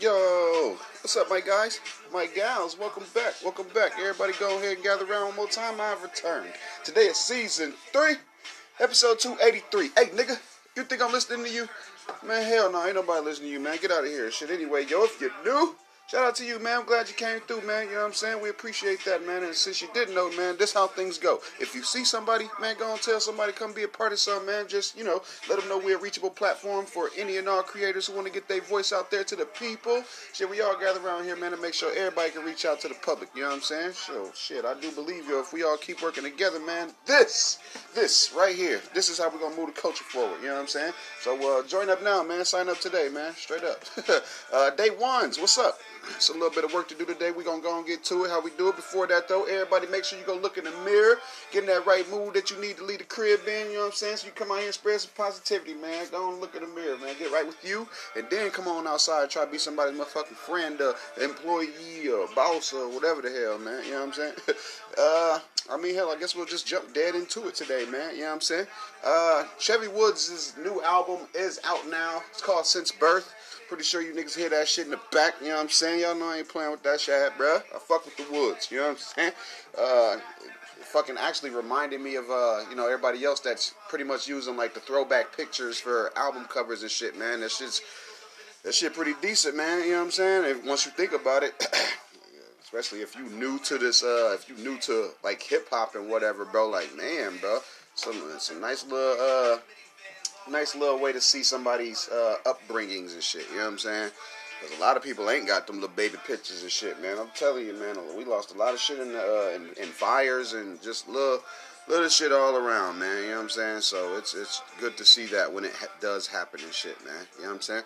Yo, what's up, my guys, my gals? Welcome back, welcome back. Everybody, go ahead and gather around one more time. I've returned. Today is season three, episode two eighty three. Hey, nigga, you think I'm listening to you? Man, hell no, ain't nobody listening to you, man. Get out of here, shit. Anyway, yo, if you're new. Shout out to you, man. I'm glad you came through, man. You know what I'm saying? We appreciate that, man. And since you didn't know, man, this how things go. If you see somebody, man, go and tell somebody come be a part of something, man. Just, you know, let them know we're a reachable platform for any and all creators who want to get their voice out there to the people. Shit, we all gather around here, man, to make sure everybody can reach out to the public. You know what I'm saying? So, shit, I do believe, yo, if we all keep working together, man, this, this right here, this is how we're going to move the culture forward. You know what I'm saying? So, uh, join up now, man. Sign up today, man. Straight up. uh, day ones, what's up? It's a little bit of work to do today. We're going to go and get to it, how we do it. Before that, though, everybody make sure you go look in the mirror, get in that right mood that you need to leave the crib in, you know what I'm saying? So you come out here and spread some positivity, man. Go and look in the mirror, man. Get right with you. And then come on outside try to be somebody's motherfucking friend, uh, employee, or boss, or whatever the hell, man. You know what I'm saying? uh, I mean, hell, I guess we'll just jump dead into it today, man. You know what I'm saying? Uh, Chevy Woods' new album is out now. It's called Since Birth. Pretty sure you niggas hear that shit in the back, you know what I'm saying? Y'all know I ain't playing with that shit, bruh. I fuck with the woods, you know what I'm saying? Uh, fucking actually reminded me of, uh, you know, everybody else that's pretty much using, like, the throwback pictures for album covers and shit, man. That shit's, that shit pretty decent, man, you know what I'm saying? If, once you think about it, especially if you new to this, uh, if you new to, like, hip-hop and whatever, bro, like, man, bro, some, some nice little, uh, nice little way to see somebody's uh, upbringings and shit. You know what I'm saying? Because a lot of people ain't got them little baby pictures and shit, man. I'm telling you, man, we lost a lot of shit in, uh, in, in fires and just little little shit all around, man. You know what I'm saying? So it's it's good to see that when it ha- does happen and shit, man. You know what I'm saying?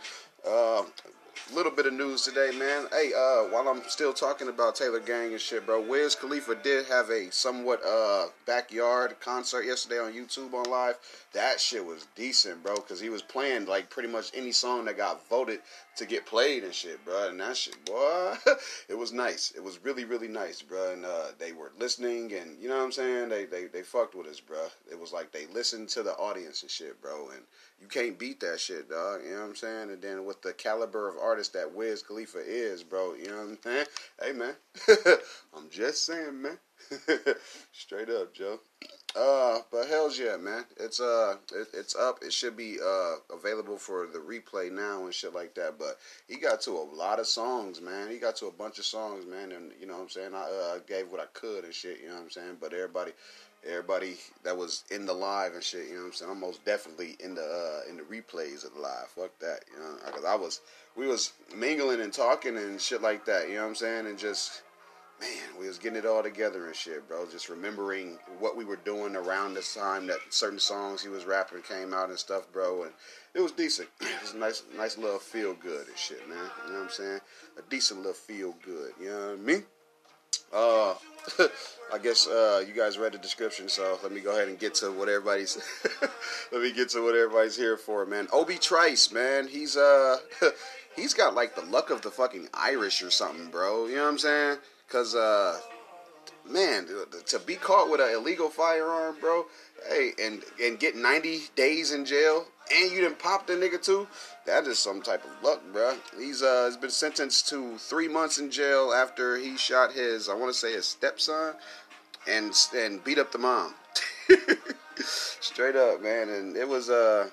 Uh, little bit of news today, man. Hey, uh, while I'm still talking about Taylor Gang and shit, bro, Wiz Khalifa did have a somewhat uh backyard concert yesterday on YouTube on live. That shit was decent, bro, because he was playing like pretty much any song that got voted to get played and shit, bro. And that shit, boy, it was nice. It was really, really nice, bro. And uh, they were listening, and you know what I'm saying? They they they fucked with us, bro. It was like they listened to the audience and shit, bro. And you can't beat that shit, dog. You know what I'm saying? And then with the caliber of artist that Wiz Khalifa is, bro, you know what I'm saying? Hey, man. I'm just saying, man. Straight up, Joe. Uh, but hell's yeah, man. It's uh, it, it's up. It should be uh available for the replay now and shit like that. But he got to a lot of songs, man. He got to a bunch of songs, man. And you know what I'm saying. I uh, gave what I could and shit. You know what I'm saying. But everybody, everybody that was in the live and shit. You know what I'm saying. I'm most definitely in the uh in the replays of the live. Fuck that. You know, because I was we was mingling and talking and shit like that. You know what I'm saying. And just man, we was getting it all together and shit, bro. Just remembering what we were doing around this time that certain songs he was rapping came out and stuff, bro. And it was decent. It was a nice, nice little feel good and shit, man. You know what I'm saying? A decent little feel good. You know what I mean? Uh, I guess uh, you guys read the description, so let me go ahead and get to what everybody's. let me get to what everybody's here for, man. Obi Trice, man, he's uh, he's got like the luck of the fucking Irish or something, bro. You know what I'm saying? Cause uh, man, to be caught with an illegal firearm, bro, hey, and and get 90 days in jail, and you didn't pop the nigga too, that is some type of luck, bro. He's uh has been sentenced to three months in jail after he shot his, I want to say his stepson, and and beat up the mom. Straight up, man, and it was uh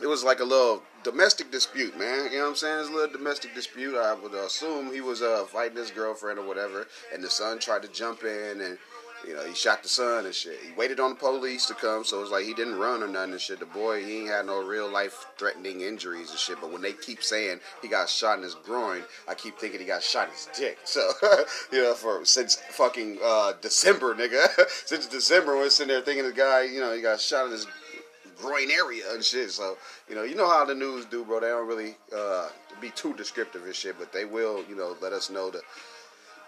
it was like a little domestic dispute, man. You know what I'm saying? It's a little domestic dispute. I would assume he was uh, fighting his girlfriend or whatever, and the son tried to jump in and. You know, he shot the son and shit. He waited on the police to come, so it's like he didn't run or nothing and shit. The boy, he ain't had no real life threatening injuries and shit. But when they keep saying he got shot in his groin, I keep thinking he got shot in his dick. So, you know, for since fucking uh, December, nigga, since December, we're sitting there thinking the guy, you know, he got shot in his groin area and shit. So, you know, you know how the news do, bro. They don't really uh, be too descriptive and shit, but they will, you know, let us know the.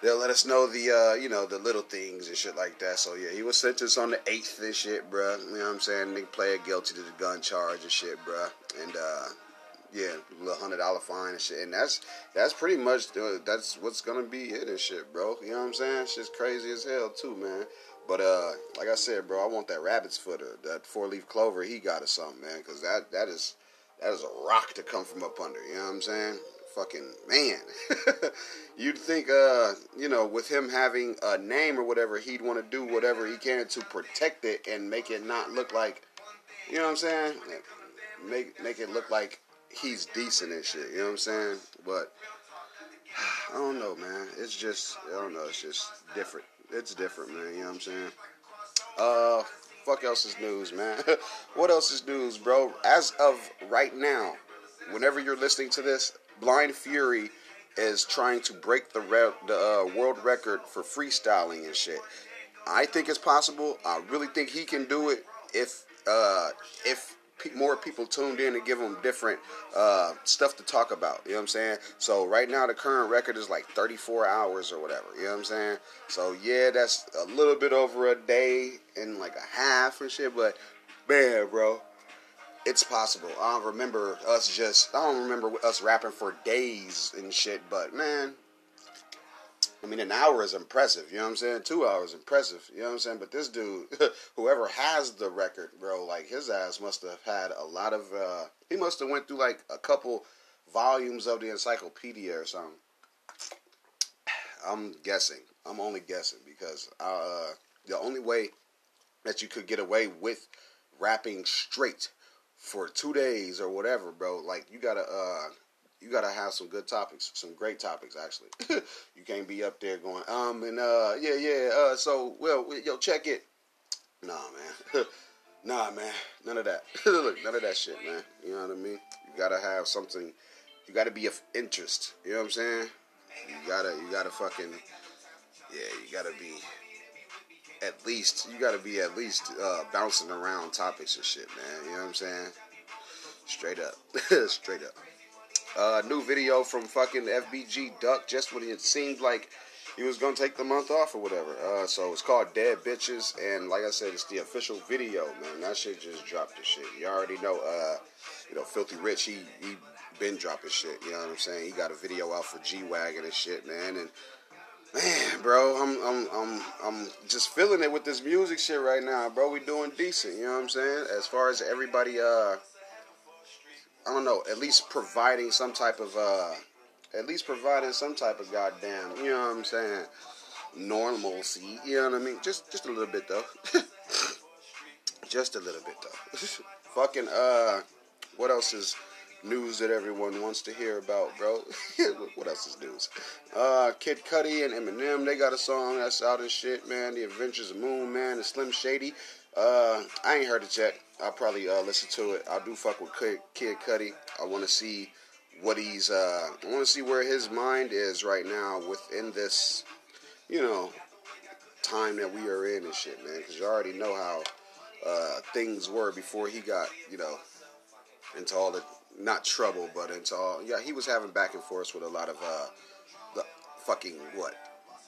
They'll let us know the, uh, you know, the little things and shit like that. So yeah, he was sentenced on the eighth and shit, bro. You know what I'm saying? Nigga pleaded guilty to the gun charge and shit, bro. And uh, yeah, a little hundred dollar fine and shit. And that's that's pretty much uh, that's what's gonna be it and shit, bro. You know what I'm saying? Shit's crazy as hell too, man. But uh, like I said, bro, I want that rabbit's foot or that four leaf clover he got or something, man, because that that is that is a rock to come from up under. You know what I'm saying? Fucking man. You'd think, uh, you know, with him having a name or whatever, he'd want to do whatever he can to protect it and make it not look like, you know what I'm saying? Make make it look like he's decent and shit. You know what I'm saying? But I don't know, man. It's just I don't know. It's just different. It's different, man. You know what I'm saying? Uh, fuck else is news, man. what else is news, bro? As of right now, whenever you're listening to this, Blind Fury is trying to break the re- the uh, world record for freestyling and shit. I think it's possible. I really think he can do it if uh, if more people tuned in to give them different uh, stuff to talk about. You know what I'm saying? So right now the current record is like 34 hours or whatever. You know what I'm saying? So yeah, that's a little bit over a day and like a half and shit. But man, bro, it's possible. I don't remember us just. I don't remember us rapping for days and shit. But man, I mean, an hour is impressive, you know what I'm saying? Two hours impressive, you know what I'm saying? But this dude, whoever has the record, bro, like his ass must have had a lot of. uh He must have went through like a couple volumes of the encyclopedia or something. I'm guessing. I'm only guessing because uh, the only way that you could get away with rapping straight for two days or whatever, bro, like you gotta. uh you gotta have some good topics, some great topics actually. you can't be up there going, um, and uh, yeah, yeah, uh, so well, yo, check it. Nah, man, nah, man, none of that. Look, none of that shit, man. You know what I mean? You gotta have something. You gotta be of interest. You know what I'm saying? You gotta, you gotta fucking, yeah, you gotta be. At least you gotta be at least uh, bouncing around topics and shit, man. You know what I'm saying? Straight up, straight up. Uh, new video from fucking FBG Duck just when it seemed like he was gonna take the month off or whatever. Uh, so it's called Dead Bitches, and like I said, it's the official video, man. That shit just dropped the shit. You already know, uh, you know, Filthy Rich, he he been dropping shit. You know what I'm saying? He got a video out for G Wagon and shit, man. And man, bro, I'm I'm I'm I'm just feeling it with this music shit right now, bro. We doing decent. You know what I'm saying? As far as everybody, uh I don't know, at least providing some type of, uh, at least providing some type of goddamn, you know what I'm saying, normalcy. You know what I mean? Just, just a little bit though. just a little bit though. Fucking, uh, what else is news that everyone wants to hear about, bro? what else is news? Uh, Kid Cudi and Eminem, they got a song that's out and shit, man. The Adventures of Moon Man and Slim Shady. Uh, I ain't heard it yet. I'll probably uh, listen to it. I do fuck with Kid, Cudi. I want to see what he's. Uh, I want to see where his mind is right now within this, you know, time that we are in and shit, man. Because you already know how uh, things were before he got, you know, into all the not trouble, but into all. Yeah, he was having back and forth with a lot of uh, the fucking what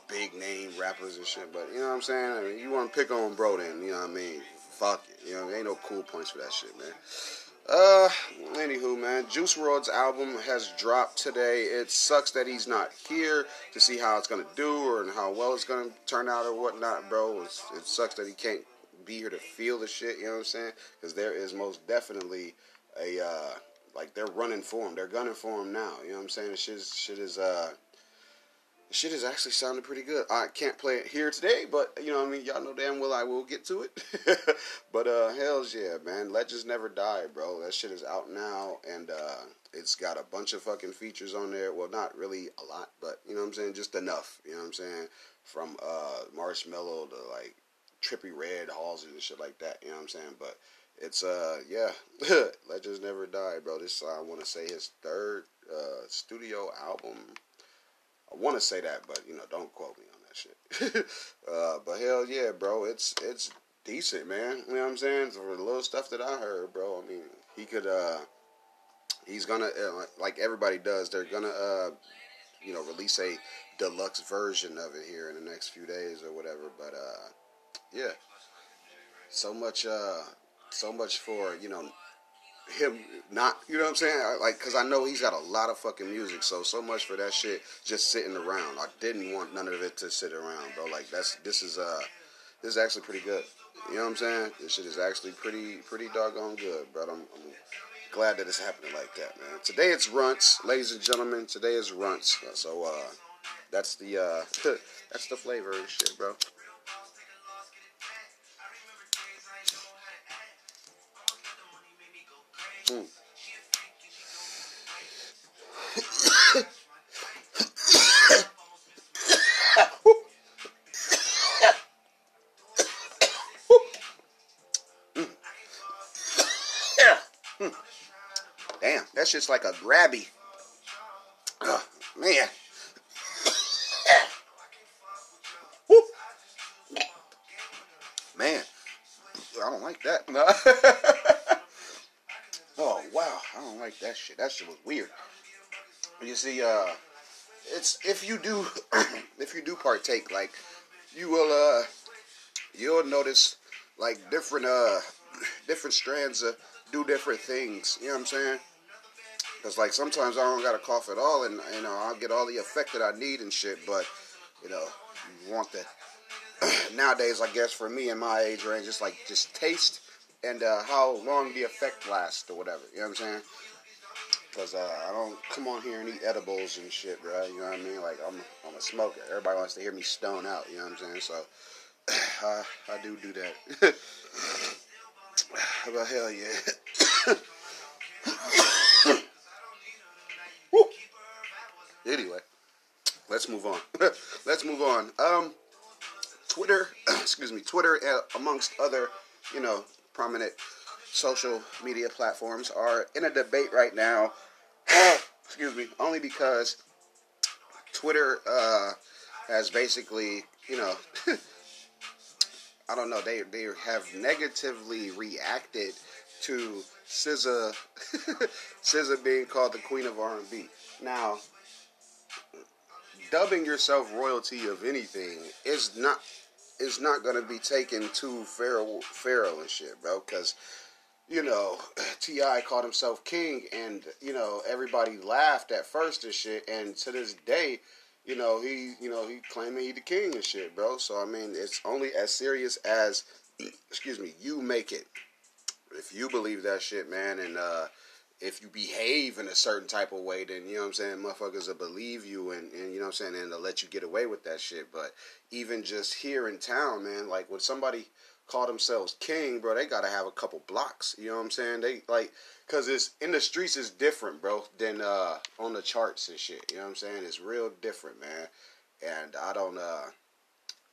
big name rappers and shit. But you know what I'm saying? I mean, you want to pick on bro, then you know what I mean fuck. You know, ain't no cool points for that shit, man. Uh, anywho, man, Juice WRLD's album has dropped today. It sucks that he's not here to see how it's gonna do or how well it's gonna turn out or whatnot, bro. It's, it sucks that he can't be here to feel the shit. You know what I'm saying? Because there is most definitely a uh, like they're running for him. They're gunning for him now. You know what I'm saying? Shit shit is uh shit is actually sounding pretty good. I can't play it here today, but you know, I mean, y'all know damn well I will get to it. but uh, hell's yeah, man, Legends Never Die, bro. That shit is out now, and uh, it's got a bunch of fucking features on there. Well, not really a lot, but you know what I'm saying, just enough. You know what I'm saying, from uh, Marshmello to like Trippie Redd Halsey, and shit like that. You know what I'm saying, but. It's uh yeah, Legends Never Die, bro. This I want to say his third uh, studio album I want to say that, but you know, don't quote me on that shit. uh, but hell yeah, bro, it's it's decent, man. You know what I'm saying? For the little stuff that I heard, bro. I mean, he could. uh He's gonna uh, like everybody does. They're gonna uh you know release a deluxe version of it here in the next few days or whatever. But uh yeah, so much uh so much for you know him not, you know what I'm saying? Like, cause I know he's got a lot of fucking music, so so much for that shit just sitting around. I didn't want none of it to sit around, bro. Like that's this is uh this is actually pretty good. You know what I'm saying? This shit is actually pretty pretty doggone good, bro. I'm, I'm glad that it's happening like that, man. Today it's runts, ladies and gentlemen. Today is runts. So uh, that's the uh, that's the flavor and shit, bro. Damn, that's just like a grabby. Oh, man. man, I don't like that. No. oh wow, I don't like that shit. That shit was weird. You see, uh, it's if you do, if you do partake, like you will, uh, you'll notice like different, uh, different strands do different things. You know what I'm saying? Because like sometimes I don't gotta cough at all, and you know I'll get all the effect that I need and shit. But you know, you want the nowadays, I guess for me in my age range, it's like just taste and uh, how long the effect lasts or whatever. You know what I'm saying? Because uh, I don't come on here and eat edibles and shit, bro. You know what I mean? Like I'm, I'm a smoker. Everybody wants to hear me stone out. You know what I'm saying? So I, I do do that. but hell yeah. anyway, let's move on. let's move on. Um, Twitter, excuse me, Twitter, uh, amongst other, you know, prominent social media platforms, are in a debate right now. excuse me, only because Twitter uh, has basically, you know, I don't know, they they have negatively reacted to SZA, SZA being called the queen of R&B. Now, dubbing yourself royalty of anything is not is not going to be taken too feral, feral and shit, bro. Because you know, T.I. called himself king, and you know everybody laughed at first and shit, and to this day, you know he, you know he claiming he the king and shit, bro. So I mean, it's only as serious as, excuse me, you make it. If you believe that shit, man, and uh, if you behave in a certain type of way, then you know what I'm saying, motherfuckers will believe you and, and you know what I'm saying, and they'll let you get away with that shit. But even just here in town, man, like when somebody call themselves king, bro, they gotta have a couple blocks. You know what I'm saying? They like cause it's in the streets is different, bro, than uh on the charts and shit. You know what I'm saying? It's real different, man. And I don't uh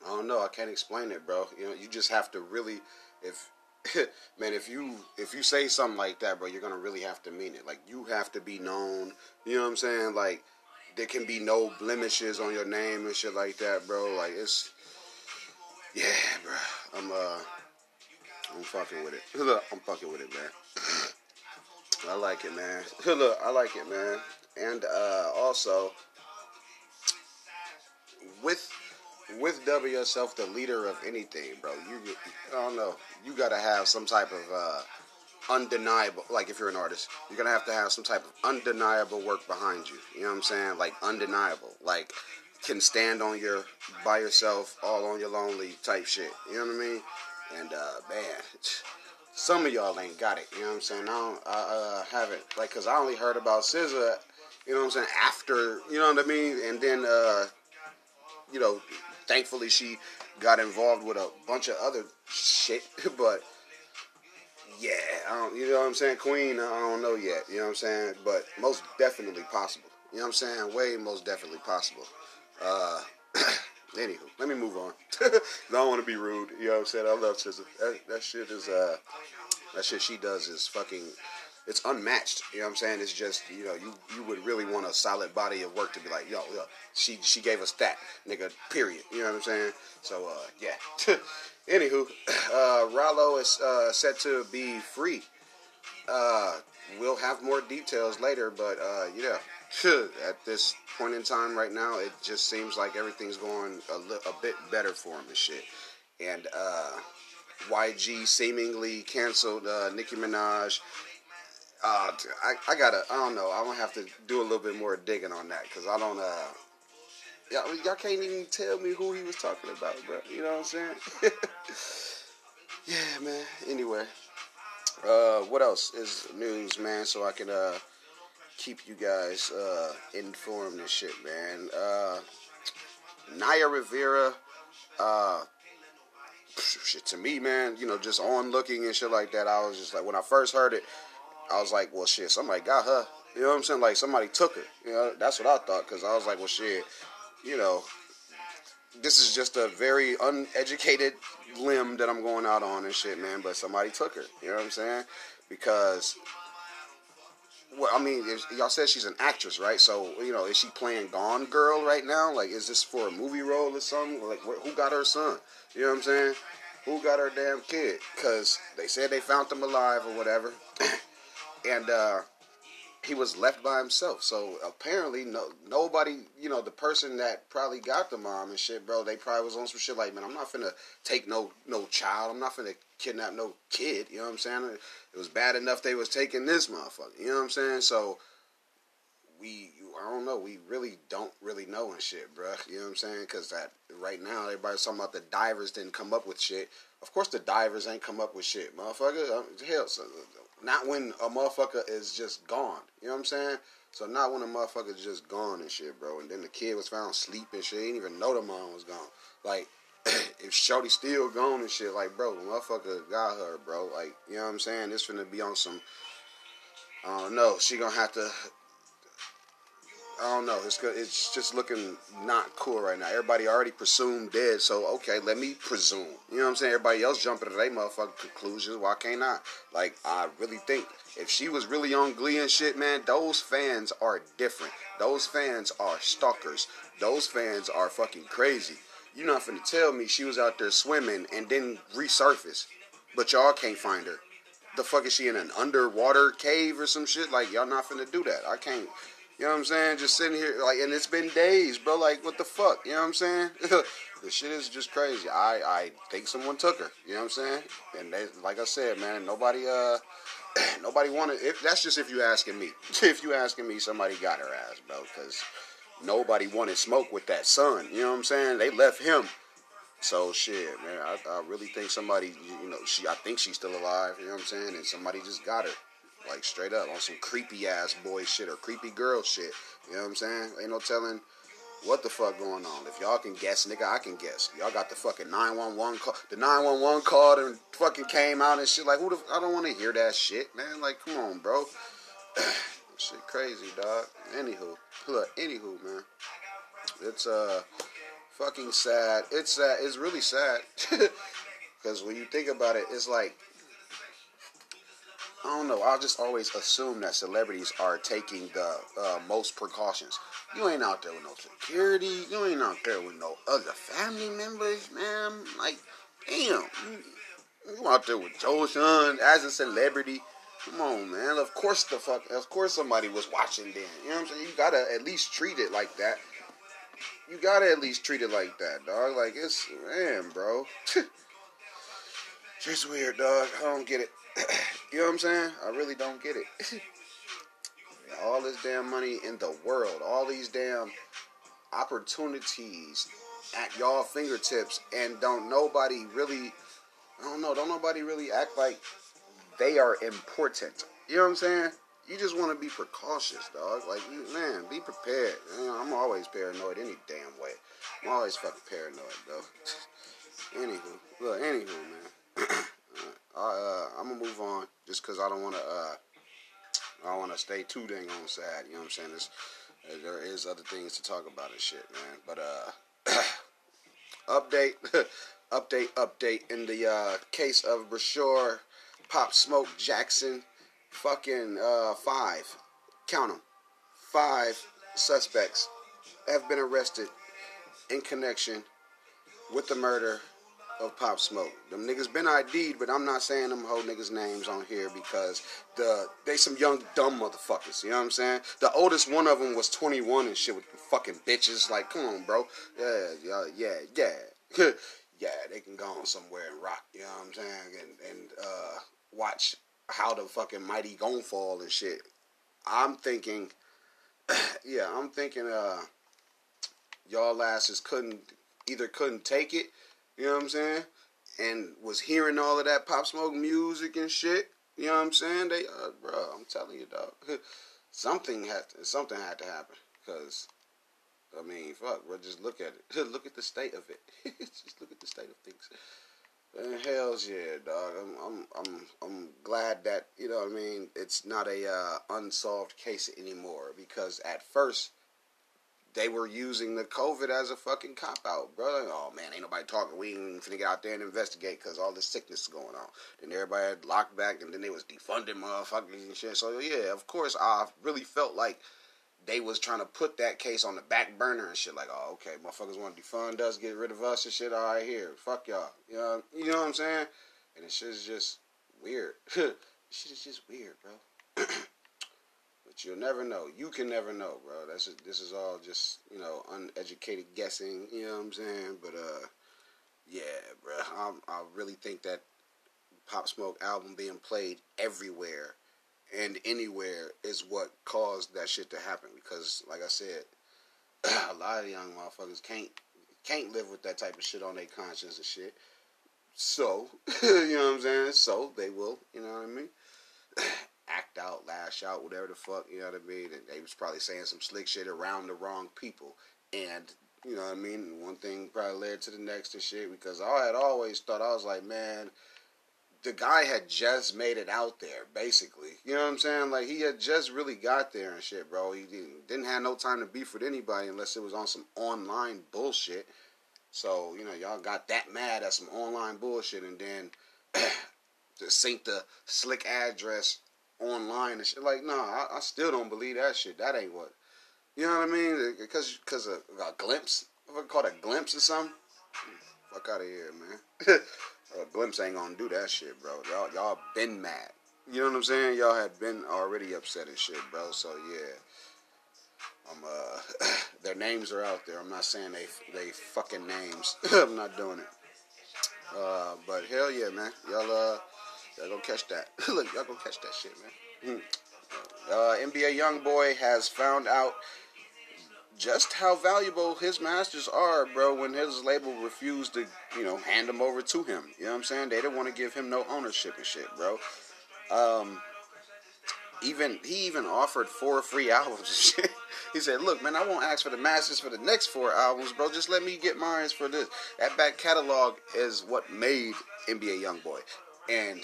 I don't know, I can't explain it, bro. You know, you just have to really if man, if you if you say something like that, bro, you're gonna really have to mean it. Like you have to be known. You know what I'm saying? Like there can be no blemishes on your name and shit like that, bro. Like it's yeah, bro. I'm uh I'm fucking with it. Look, I'm fucking with it, man. I like it, man. Look, I like it, man. And uh also with with W yourself the leader of anything, bro. You I don't know. You gotta have some type of uh, undeniable. Like if you're an artist, you're gonna have to have some type of undeniable work behind you. You know what I'm saying? Like undeniable. Like can stand on your by yourself, all on your lonely type shit. You know what I mean? And uh, man, some of y'all ain't got it. You know what I'm saying? I don't. I uh, haven't like because I only heard about SZA. You know what I'm saying? After you know what I mean, and then uh, you know thankfully she got involved with a bunch of other shit. But yeah, I don't, you know what I'm saying? Queen, I don't know yet. You know what I'm saying? But most definitely possible. You know what I'm saying? Way most definitely possible. Uh, anywho, let me move on. I don't want to be rude. You know what I'm saying? I love SZA. That, that shit is uh, that shit she does is fucking it's unmatched. You know what I'm saying? It's just you know you you would really want a solid body of work to be like yo yo she she gave us that nigga period. You know what I'm saying? So uh, yeah. Anywho, uh, Rallo is uh, set to be free. Uh, we'll have more details later, but uh, yeah, at this point in time right now, it just seems like everything's going a, li- a bit better for him and shit. And uh, YG seemingly canceled uh, Nicki Minaj uh, I, I gotta, I don't know. I'm gonna have to do a little bit more digging on that because I don't, uh, y'all, y'all can't even tell me who he was talking about, bro. You know what I'm saying? yeah, man. Anyway, Uh, what else is news, man? So I can uh keep you guys uh informed and shit, man. Uh, Naya Rivera, uh, shit to me, man. You know, just on looking and shit like that. I was just like, when I first heard it, I was like, well, shit, somebody got her. You know what I'm saying? Like somebody took her. You know, that's what I thought because I was like, well, shit, you know, this is just a very uneducated limb that I'm going out on and shit, man. But somebody took her. You know what I'm saying? Because, well, I mean, y'all said she's an actress, right? So, you know, is she playing Gone Girl right now? Like, is this for a movie role or something? Like, who got her son? You know what I'm saying? Who got her damn kid? Because they said they found them alive or whatever. and, uh, he was left by himself. So apparently, no nobody, you know, the person that probably got the mom and shit, bro, they probably was on some shit like, man, I'm not finna take no no child. I'm not finna kidnap no kid. You know what I'm saying? It was bad enough they was taking this motherfucker. You know what I'm saying? So we, I don't know. We really don't really know and shit, bro. You know what I'm saying? Because that right now everybody's talking about the divers didn't come up with shit. Of course, the divers ain't come up with shit, motherfucker. Uh, hell, so, not when a motherfucker is just gone. You know what I'm saying? So not when a motherfucker's just gone and shit, bro. And then the kid was found sleeping and shit. He didn't even know the mom was gone. Like, if Shorty still gone and shit, like, bro, the motherfucker got her, bro. Like, you know what I'm saying? This finna be on some. I don't know. She gonna have to I don't know. It's. It's just looking not cool right now. Everybody already presumed dead, so okay, let me presume. You know what I'm saying? Everybody else jumping to their motherfucking conclusions. Why can't I? Like, I really think if she was really on Glee and shit, man, those fans are different. Those fans are stalkers. Those fans are fucking crazy. You're not finna tell me she was out there swimming and then resurface, but y'all can't find her. The fuck is she in an underwater cave or some shit? Like y'all not finna do that. I can't. You know what I'm saying? Just sitting here, like, and it's been days, bro. Like, what the fuck? You know what I'm saying? the shit is just crazy. I, I think someone took her. You know what I'm saying? And they, like I said, man, nobody, uh, nobody wanted. If that's just if you asking me. if you asking me, somebody got her ass, bro. Because nobody wanted smoke with that son. You know what I'm saying? They left him. So shit, man. I, I really think somebody, you know, she. I think she's still alive. You know what I'm saying? And somebody just got her. Like straight up on some creepy ass boy shit or creepy girl shit. You know what I'm saying? Ain't no telling what the fuck going on. If y'all can guess, nigga, I can guess. Y'all got the fucking 911 call. The 911 called and fucking came out and shit. Like, who the? I don't want to hear that shit, man. Like, come on, bro. shit crazy, dog. Anywho, look, anywho, man. It's uh fucking sad. It's sad. It's really sad. Because when you think about it, it's like I don't know. I just always assume that celebrities are taking the uh, most precautions. You ain't out there with no security. You ain't out there with no other family members, man. Like, damn, you, out there with Joe Son as a celebrity. Come on, man. Of course the fuck. Of course somebody was watching then. You know what I'm saying? You gotta at least treat it like that. You gotta at least treat it like that, dog. Like it's man, bro. Just weird, dog. I don't get it. you know what I'm saying? I really don't get it. all this damn money in the world, all these damn opportunities at y'all fingertips, and don't nobody really, I don't know, don't nobody really act like they are important. You know what I'm saying? You just want to be precautious, dog. Like, man, be prepared. I'm always paranoid any damn way. I'm always fucking paranoid, though. anywho, look, anywho, man. I, uh, I'm gonna move on just because I don't want to. Uh, I don't want to stay too dang on sad. You know what I'm saying? There's, there is other things to talk about and shit, man. But uh, update, update, update. In the uh, case of Bashar, Pop Smoke Jackson, fucking uh, five, count them, five suspects have been arrested in connection with the murder of Pop Smoke. Them niggas been ID'd, but I'm not saying them whole niggas' names on here because the they some young dumb motherfuckers. You know what I'm saying? The oldest one of them was 21 and shit with fucking bitches. Like, come on, bro. Yeah, yeah, yeah, yeah. yeah, they can go on somewhere and rock. You know what I'm saying? And and uh, watch how the fucking mighty gon' fall and shit. I'm thinking, yeah, I'm thinking, uh, y'all asses couldn't either couldn't take it you know what I'm saying? And was hearing all of that Pop Smoke music and shit. You know what I'm saying? They, uh, bro, I'm telling you, dog. something had to, something had to happen because I mean, fuck, bro. Just look at it. look at the state of it. just look at the state of things. And hell's yeah, dog. I'm, I'm, I'm, I'm glad that you know. what I mean, it's not a uh, unsolved case anymore because at first they were using the COVID as a fucking cop out, bro. Oh man, ain't nobody talking. We ain't finna get out there and investigate because all this sickness is going on. Then everybody had locked back, and then they was defunding motherfuckers and shit. So yeah, of course, I really felt like they was trying to put that case on the back burner and shit. Like, oh, okay, motherfuckers want to defund us, get rid of us and shit. All right, here, fuck y'all. You know, you know what I'm saying? And it's just just weird. shit is just weird, bro. but you'll never know. You can never know, bro. That's just, this is all just you know uneducated guessing. You know what I'm saying? But uh, yeah, bro. I, I really think that Pop Smoke album being played everywhere and anywhere is what caused that shit to happen. Because, like I said, a lot of young motherfuckers can't can't live with that type of shit on their conscience and shit. So, you know what I'm saying? So they will, you know what I mean? Act out, lash out, whatever the fuck, you know what I mean? And they was probably saying some slick shit around the wrong people. And, you know what I mean? One thing probably led to the next and shit because I had always thought, I was like, man, the guy had just made it out there, basically. You know what I'm saying? Like he had just really got there and shit, bro. He didn't, didn't have no time to beef with anybody unless it was on some online bullshit. So you know, y'all got that mad at some online bullshit, and then to sync the slick address online and shit. Like, nah, I, I, still don't believe that shit. That ain't what. You know what I mean? Because because a, a glimpse, if I call it a glimpse or something. Fuck out of here, man. A glimpse ain't gonna do that shit, bro. Y'all, y'all been mad. You know what I'm saying? Y'all had been already upset and shit, bro. So yeah, I'm uh, their names are out there. I'm not saying they they fucking names. I'm not doing it. Uh, but hell yeah, man. Y'all uh, y'all gonna catch that. Look, y'all gonna catch that shit, man. Hmm. Uh, NBA YoungBoy has found out just how valuable his masters are, bro, when his label refused to, you know, hand them over to him. You know what I'm saying? They didn't want to give him no ownership and shit, bro. Um, even he even offered four free albums. he said, "Look, man, I won't ask for the masters for the next four albums, bro. Just let me get mine for this." That back catalog is what made NBA YoungBoy, and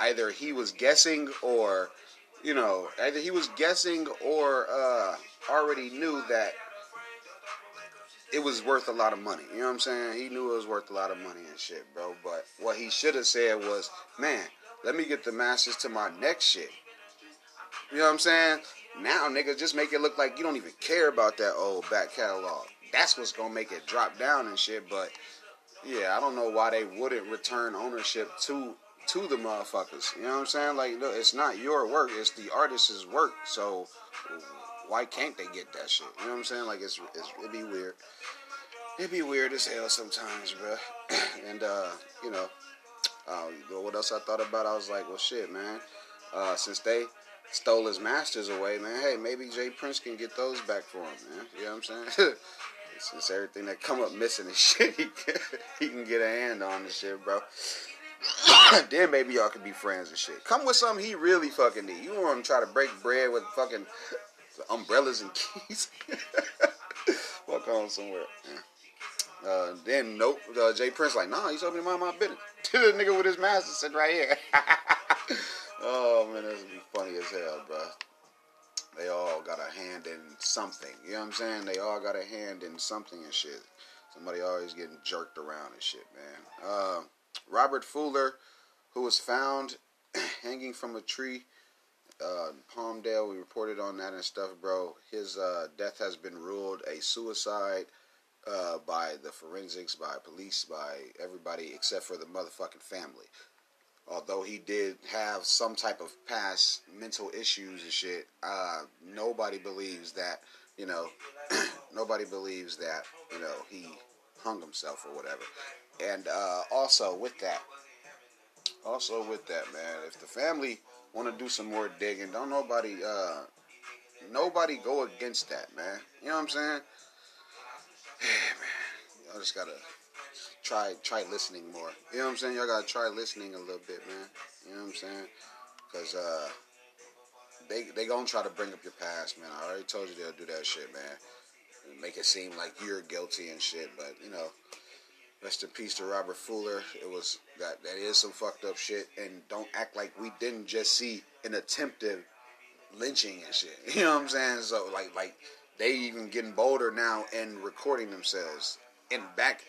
either he was guessing or you know, either he was guessing or uh, already knew that it was worth a lot of money. You know what I'm saying? He knew it was worth a lot of money and shit, bro. But what he should have said was, man, let me get the masters to my next shit. You know what I'm saying? Now, nigga, just make it look like you don't even care about that old back catalog. That's what's gonna make it drop down and shit. But yeah, I don't know why they wouldn't return ownership to to the motherfuckers. You know what I'm saying? Like, look, it's not your work; it's the artist's work. So why can't they get that shit? You know what I'm saying? Like, it's, it's it'd be weird. It'd be weird as hell sometimes, bro. and uh, you know, uh, what else I thought about? I was like, well, shit, man. Uh, since they stole his masters away, man, hey, maybe J. Prince can get those back for him, man. You know what I'm saying? since everything that come up missing and shit, he can, he can get a hand on the shit, bro. then maybe y'all can be friends and shit. Come with something he really fucking need. You want him to try to break bread with fucking umbrellas and keys. Fuck on somewhere. Yeah. Uh, then nope. Uh, J. Prince like, nah, he's opening my my business. To the nigga with his master sitting right here. oh man, this would be funny as hell, bro. They all got a hand in something. You know what I'm saying? They all got a hand in something and shit. Somebody always getting jerked around and shit, man. Uh, Robert Fuller, who was found hanging from a tree uh, Palmdale. We reported on that and stuff, bro. His uh, death has been ruled a suicide uh, by the forensics, by police, by everybody except for the motherfucking family. Although he did have some type of past mental issues and shit, uh, nobody believes that, you know, nobody believes that, you know, he hung himself or whatever. And uh, also with that, also with that, man, if the family want to do some more digging, don't nobody, uh, nobody go against that, man. You know what I'm saying? Man. Y'all just gotta try, try listening more. You know what I'm saying? Y'all gotta try listening a little bit, man. You know what I'm saying? Cause uh, they they gonna try to bring up your past, man. I already told you they'll do that shit, man. Make it seem like you're guilty and shit, but you know. Rest in peace to Robert Fuller. It was that that is some fucked up shit, and don't act like we didn't just see an attempted lynching and shit. You know what I'm saying? So like like they even getting bolder now and recording themselves. And back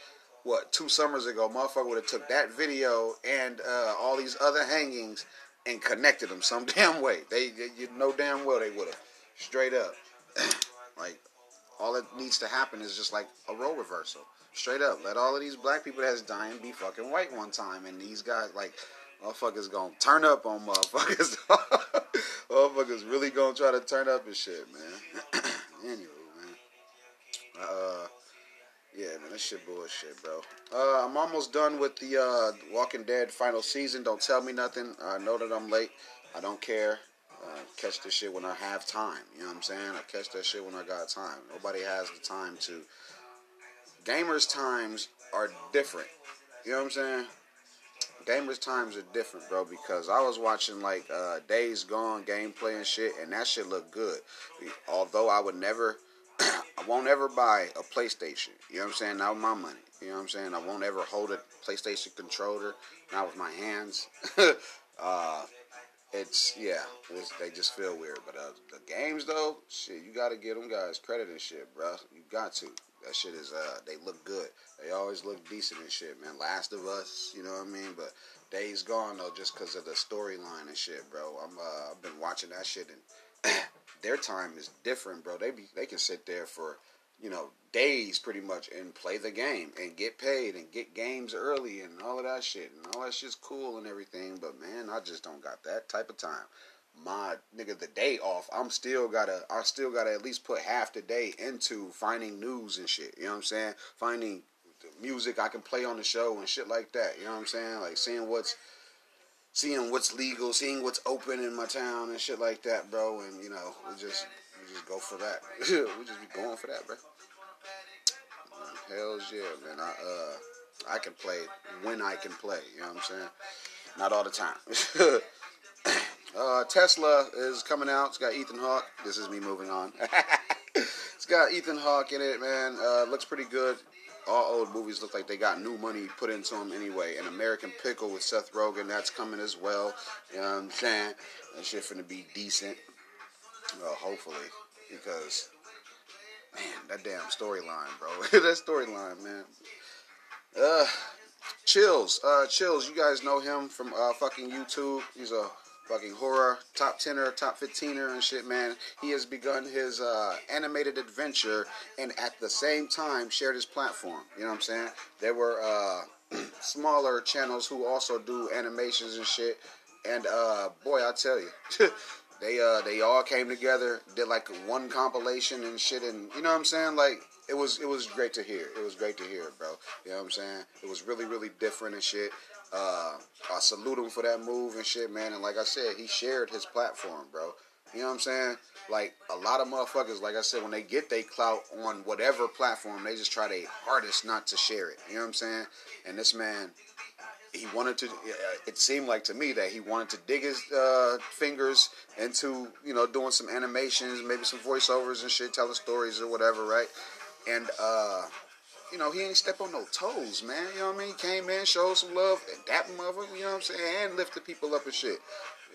what two summers ago, motherfucker would have took that video and uh, all these other hangings and connected them some damn way. They, they you know damn well they would have straight up. like all that needs to happen is just like a role reversal. Straight up, let all of these black people that's dying be fucking white one time, and these guys like motherfuckers gonna turn up on motherfuckers. motherfuckers really gonna try to turn up and shit, man. anyway, man. Uh, yeah, man, this shit bullshit, bro. Uh, I'm almost done with the uh, Walking Dead final season. Don't tell me nothing. I know that I'm late. I don't care. Uh, catch this shit when I have time. You know what I'm saying? I catch that shit when I got time. Nobody has the time to. Gamers' times are different. You know what I'm saying? Gamers' times are different, bro, because I was watching like uh, Days Gone gameplay and shit, and that shit looked good. Although I would never, I won't ever buy a PlayStation. You know what I'm saying? Not with my money. You know what I'm saying? I won't ever hold a PlayStation controller, not with my hands. uh, it's yeah, it's, they just feel weird. But uh, the games though, shit, you gotta give them guys credit and shit, bro. You got to. That shit is uh, they look good. They always look decent and shit, man. Last of Us, you know what I mean? But Days Gone though, just because of the storyline and shit, bro. I'm uh, I've been watching that shit and their time is different, bro. They be they can sit there for you know days pretty much and play the game and get paid and get games early and all of that shit and all that shit's cool and everything. But man, I just don't got that type of time. My nigga, the day off, I'm still gotta, I still gotta at least put half the day into finding news and shit. You know what I'm saying? Finding music I can play on the show and shit like that. You know what I'm saying? Like seeing what's seeing what's legal, seeing what's open in my town and shit like that, bro. And you know, we just we just go for that. we just be going for that, bro. Hell's yeah, man. I uh I can play when I can play. You know what I'm saying? Not all the time. uh, Tesla is coming out. It's got Ethan Hawke. This is me moving on. it's got Ethan Hawke in it, man. Uh, looks pretty good. All old movies look like they got new money put into them anyway. An American Pickle with Seth Rogen, that's coming as well. You know what I'm saying? That shit finna be decent. Well, hopefully. Because Man, that damn storyline, bro. that storyline, man. Uh, Chills. Uh, Chills. You guys know him from uh fucking YouTube. He's a fucking horror top tenor, top fiftener and shit, man. He has begun his uh, animated adventure and at the same time shared his platform. You know what I'm saying? There were uh, smaller channels who also do animations and shit. And uh, boy, I tell you, they uh they all came together, did like one compilation and shit, and you know what I'm saying? Like it was it was great to hear. It was great to hear, bro. You know what I'm saying? It was really really different and shit. Uh, I salute him for that move and shit, man. And like I said, he shared his platform, bro. You know what I'm saying? Like a lot of motherfuckers, like I said, when they get their clout on whatever platform, they just try their hardest not to share it. You know what I'm saying? And this man, he wanted to. It seemed like to me that he wanted to dig his uh, fingers into you know doing some animations, maybe some voiceovers and shit, telling stories or whatever, right? And uh, you know he ain't step on no toes, man. You know what I mean? He came in, showed some love, and that motherfucker, you know what I'm saying, and lifted people up and shit.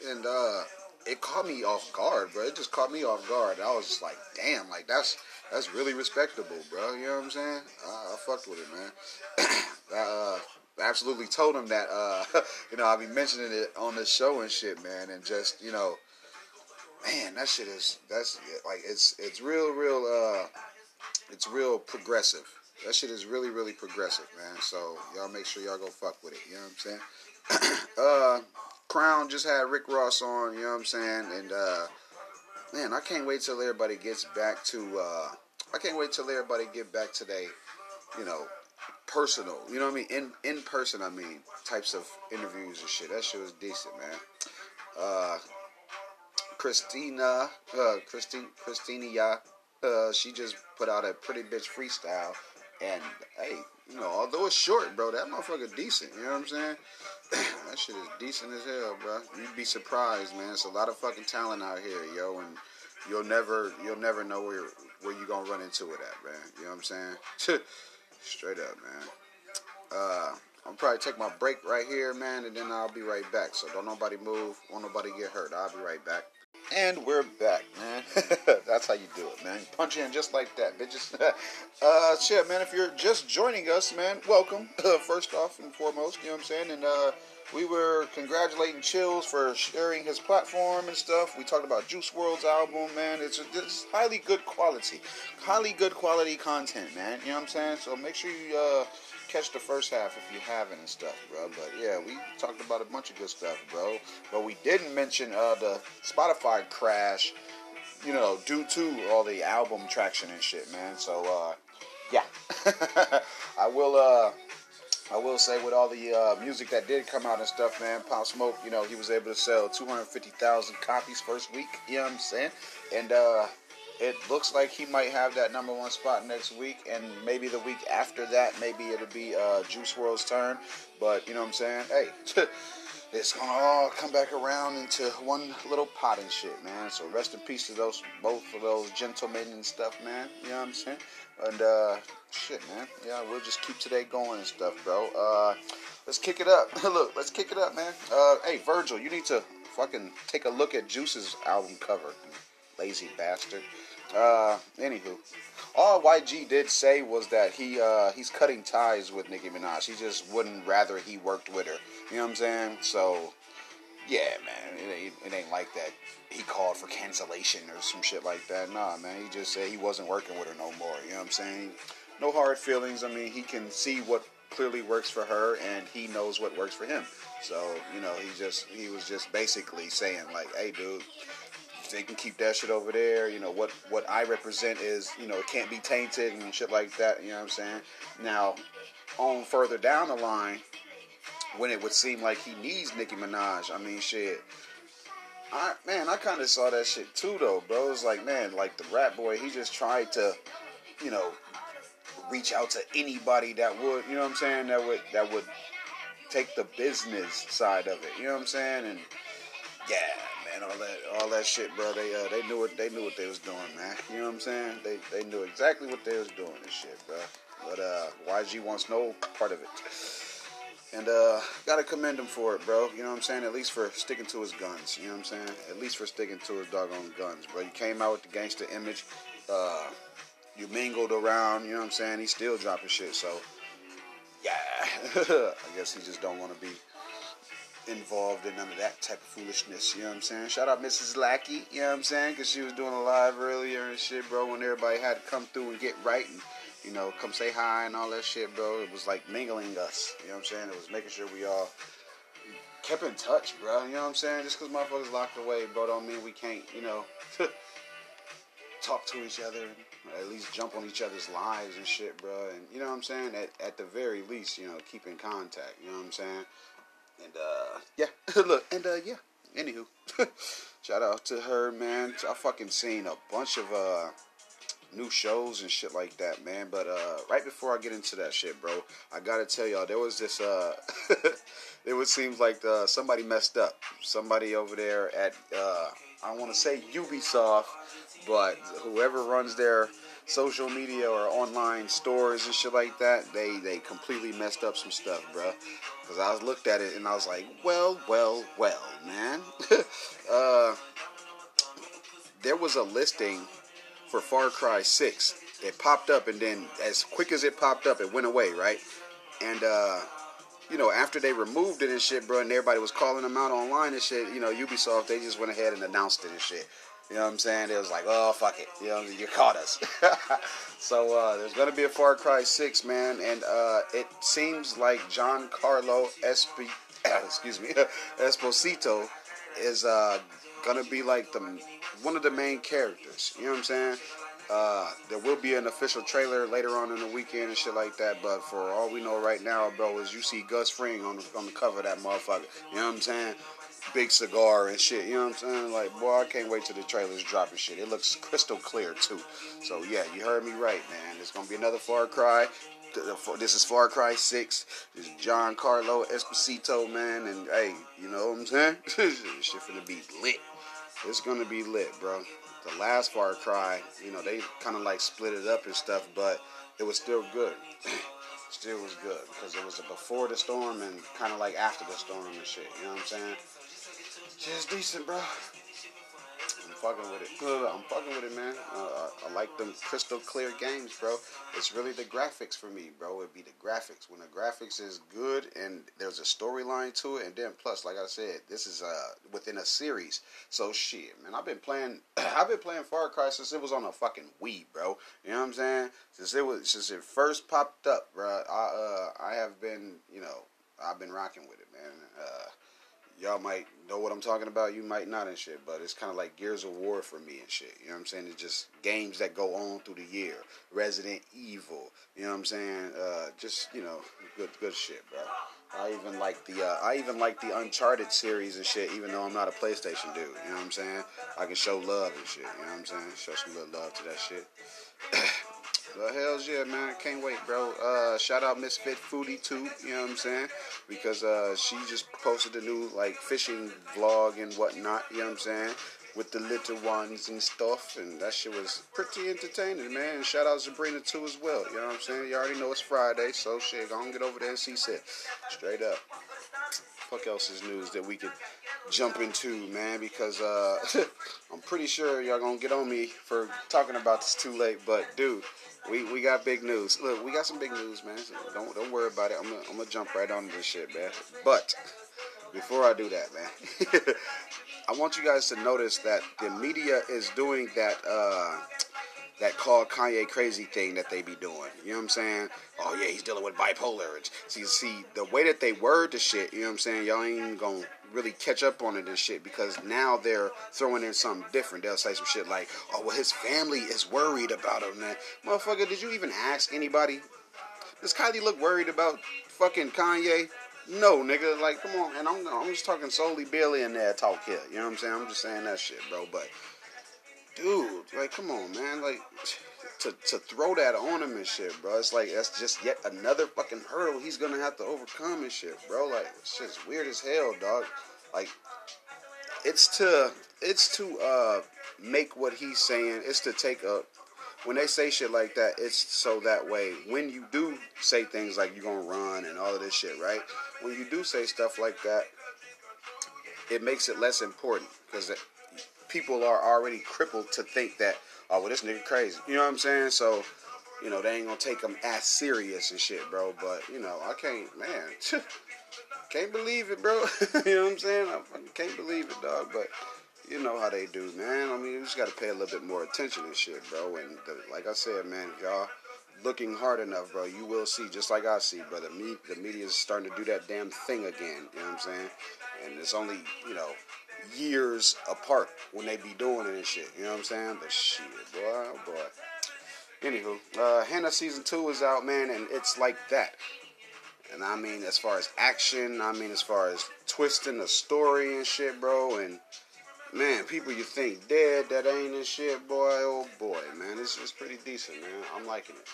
And uh, it caught me off guard, bro. It just caught me off guard. I was just like, damn, like that's that's really respectable, bro. You know what I'm saying? I, I fucked with it, man. uh, absolutely told him that uh, you know I'll be mentioning it on the show and shit, man, and just you know, man, that shit is that's like it's it's real real uh, it's real progressive. That shit is really really progressive, man. So y'all make sure y'all go fuck with it. You know what I'm saying? uh, Crown just had Rick Ross on. You know what I'm saying? And uh, man, I can't wait till everybody gets back to. Uh, I can't wait till everybody get back to today. You know, personal. You know what I mean? In in person, I mean, types of interviews and shit. That shit was decent, man. Uh, Christina, uh, Christine, Christina, uh, she just put out a pretty bitch freestyle, and hey, You know, although it's short, bro, that motherfucker decent. You know what I'm saying? that shit is decent as hell, bro. You'd be surprised, man. It's a lot of fucking talent out here, yo, and you'll never, you'll never know where where you gonna run into it at, man. You know what I'm saying? Straight up, man. Uh, I'm probably take my break right here, man, and then I'll be right back. So don't nobody move, won't nobody get hurt. I'll be right back. And we're back, man. That's how you do it, man. Punch in just like that, bitches. uh, shit, man. If you're just joining us, man, welcome. first off and foremost, you know what I'm saying. And uh, we were congratulating Chills for sharing his platform and stuff. We talked about Juice WRLD's album, man. It's, it's highly good quality, highly good quality content, man. You know what I'm saying. So make sure you. Uh, catch the first half if you haven't and stuff, bro. But yeah, we talked about a bunch of good stuff, bro. But we didn't mention uh, the Spotify crash, you know, due to all the album traction and shit, man. So uh, yeah, I will. Uh, I will say with all the uh, music that did come out and stuff, man, Pop Smoke, you know, he was able to sell 250,000 copies first week. You know what I'm saying? And uh, it looks like he might have that number one spot next week, and maybe the week after that, maybe it'll be uh, Juice WRLD's turn. But you know what I'm saying? Hey, it's gonna all come back around into one little pot and shit, man. So rest in peace to those both of those gentlemen and stuff, man. You know what I'm saying? And uh, shit, man. Yeah, we'll just keep today going and stuff, bro. Uh, let's kick it up. Look, let's kick it up, man. Uh, hey, Virgil, you need to fucking take a look at Juice's album cover, lazy bastard. Uh, anywho, all YG did say was that he uh, he's cutting ties with Nicki Minaj. He just wouldn't rather he worked with her. You know what I'm saying? So, yeah, man, it ain't, it ain't like that. He called for cancellation or some shit like that. Nah, man, he just said he wasn't working with her no more. You know what I'm saying? No hard feelings. I mean, he can see what clearly works for her, and he knows what works for him. So, you know, he just he was just basically saying like, "Hey, dude." They can keep that shit over there. You know what what I represent is you know it can't be tainted and shit like that. You know what I'm saying? Now, on further down the line, when it would seem like he needs Nicki Minaj, I mean shit. I man, I kind of saw that shit too though, bro. It's like man, like the rap boy, he just tried to, you know, reach out to anybody that would, you know what I'm saying, that would that would take the business side of it. You know what I'm saying? And yeah, man, all that all that shit, bro. They uh, they knew what they knew what they was doing, man. You know what I'm saying? They they knew exactly what they was doing and shit, bro. But uh, YG wants no part of it. And uh, gotta commend him for it, bro. You know what I'm saying? At least for sticking to his guns. You know what I'm saying? At least for sticking to his doggone guns, bro. You came out with the gangster image. Uh, you mingled around. You know what I'm saying? He's still dropping shit. So, yeah. I guess he just don't want to be involved in none of that type of foolishness. You know what I'm saying? Shout out Mrs. Lackey. You know what I'm saying? Because she was doing a live earlier and shit, bro. When everybody had to come through and get right and you know come say hi and all that shit, bro. It was like mingling us. You know what I'm saying? It was making sure we all kept in touch, bro. You know what I'm saying? Just because motherfuckers locked away, bro, don't mean we can't, you know, talk to each other. At least jump on each other's lives and shit, bro. And you know what I'm saying? At, at the very least, you know, keep in contact. You know what I'm saying? And uh, yeah, look, and uh, yeah. Anywho, shout out to her, man. I fucking seen a bunch of uh new shows and shit like that, man. But uh, right before I get into that shit, bro, I gotta tell y'all there was this. Uh, it would seem like uh, somebody messed up. Somebody over there at uh, I want to say Ubisoft, but whoever runs their social media or online stores and shit like that, they they completely messed up some stuff, bro. Cause I looked at it and I was like, well, well, well, man. uh, there was a listing for Far Cry 6. It popped up and then as quick as it popped up, it went away, right? And uh, you know, after they removed it and shit, bro, and everybody was calling them out online and shit, you know, Ubisoft, they just went ahead and announced it and shit. You know what I'm saying? It was like, oh, fuck it. You know, you caught us. so uh, there's to be a Far Cry 6, man. And uh, it seems like Giancarlo Esp- excuse me, Esposito is uh, to be like the one of the main characters. You know what I'm saying? Uh, there will be an official trailer later on in the weekend and shit like that. But for all we know right now, bro, is you see Gus Fring on the, on the cover of that motherfucker. You know what I'm saying? Big cigar and shit. You know what I'm saying? Like, boy, I can't wait till the trailers drop and shit. It looks crystal clear too. So yeah, you heard me right, man. It's gonna be another Far Cry. this is Far Cry Six. This is Giancarlo Esposito, man, and hey, you know what I'm saying? shit finna be lit. It's gonna be lit, bro. The last Far Cry, you know, they kind of like split it up and stuff, but it was still good. still was good because it was before the storm and kind of like after the storm and shit. You know what I'm saying? Just decent, bro I'm fucking with it. I'm fucking with it, man. Uh, I like them crystal clear games, bro. It's really the graphics for me, bro. It'd be the graphics. When the graphics is good and there's a storyline to it, and then plus, like I said, this is uh within a series. So shit, man. I've been playing. I've been playing Far Cry since it was on a fucking Wii, bro. You know what I'm saying? Since it was since it first popped up, bro. I uh I have been, you know, I've been rocking with it, man. Uh y'all might know what I'm talking about. You might not and shit, but it's kind of like Gears of War for me and shit. You know what I'm saying? It's just games that go on through the year. Resident Evil. You know what I'm saying? Uh, just you know, good good shit, bro. I even like the uh, I even like the Uncharted series and shit. Even though I'm not a PlayStation dude, you know what I'm saying? I can show love and shit. You know what I'm saying? Show some little love to that shit. Hell's yeah, man. Can't wait, bro. Uh, shout out Misfit Foodie too, you know what I'm saying? Because uh, she just posted a new like fishing vlog and whatnot, you know what I'm saying? With the little ones and stuff, and that shit was pretty entertaining, man. Shout out to Sabrina too as well, you know what I'm saying? You already know it's Friday, so shit, go and get over there and see Sid. Straight up. Fuck else is news that we could jump into, man, because uh, I'm pretty sure y'all gonna get on me for talking about this too late, but dude, we we got big news. Look, we got some big news, man. So don't don't worry about it. I'm gonna, I'm gonna jump right on this shit, man. But before I do that, man, I want you guys to notice that the media is doing that. Uh, that call Kanye crazy thing that they be doing. You know what I'm saying? Oh yeah, he's dealing with bipolar. See, see the way that they word the shit. You know what I'm saying? Y'all ain't gonna really catch up on it and shit because now they're throwing in something different. They'll say some shit like, "Oh well, his family is worried about him." Man, motherfucker, did you even ask anybody? Does Kylie look worried about fucking Kanye? No, nigga. Like, come on. And I'm I'm just talking solely billionaire talk here. You know what I'm saying? I'm just saying that shit, bro. But dude, like, come on, man. Like, to to throw that on him and shit, bro. It's like that's just yet another fucking hurdle he's gonna have to overcome and shit, bro. Like, shit's weird as hell, dog. Like, it's to it's to uh make what he's saying. It's to take a when they say shit like that, it's so that way when you do say things like you're gonna run and all of this shit, right? When you do say stuff like that, it makes it less important because people are already crippled to think that, oh, well, this nigga crazy. You know what I'm saying? So, you know, they ain't gonna take them as serious and shit, bro. But, you know, I can't, man, can't believe it, bro. you know what I'm saying? I can't believe it, dog. But, you know how they do, man. I mean, you just gotta pay a little bit more attention and shit, bro. And, the, like I said, man, if y'all looking hard enough, bro, you will see, just like I see, brother. Me, the media is starting to do that damn thing again. You know what I'm saying? And it's only, you know, years apart when they be doing it and shit. You know what I'm saying? But shit, boy, oh boy. Anywho, uh, Hannah season two is out, man, and it's like that. And I mean, as far as action, I mean, as far as twisting the story and shit, bro, and man, people you think dead that ain't and shit, boy, oh boy, man, this is pretty decent, man. I'm liking it.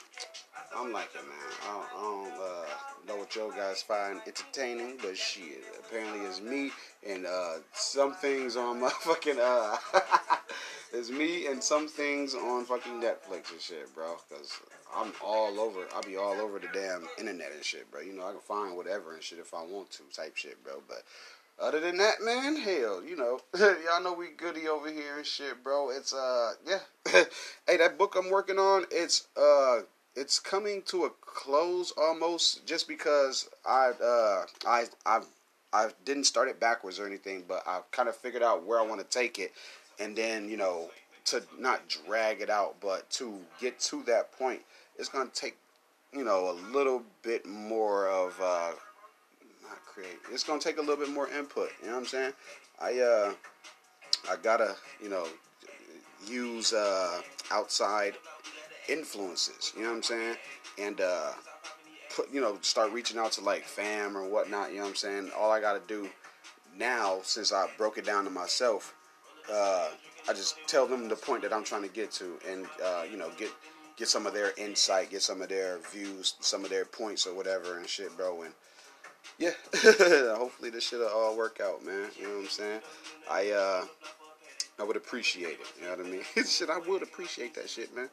I'm liking it, man. I don't, I don't uh, know what y'all guys find entertaining, but shit, apparently it's me and uh, some things on my fucking uh, it's me and some things on fucking Netflix and shit, bro. Cause I'm all over. I'll be all over the damn internet and shit, bro. You know, I can find whatever and shit if I want to, type shit, bro. But other than that, man, hell, you know, y'all know we goody over here and shit, bro. It's uh, yeah. hey, that book I'm working on, it's uh, it's coming to a close almost, just because I uh, I I I didn't start it backwards or anything, but I kind of figured out where I want to take it, and then you know, to not drag it out, but to get to that point, it's gonna take you know a little bit more of uh, create. It's gonna take a little bit more input. You know what I'm saying? I uh, I gotta you know use uh, outside influences. You know what I'm saying? And uh, put you know start reaching out to like fam or whatnot. You know what I'm saying? All I gotta do now, since I broke it down to myself, uh, I just tell them the point that I'm trying to get to, and uh, you know get get some of their insight, get some of their views, some of their points or whatever and shit, bro. And yeah, hopefully this shit'll all work out, man. You know what I'm saying? I uh I would appreciate it. You know what I mean? shit, I would appreciate that shit, man.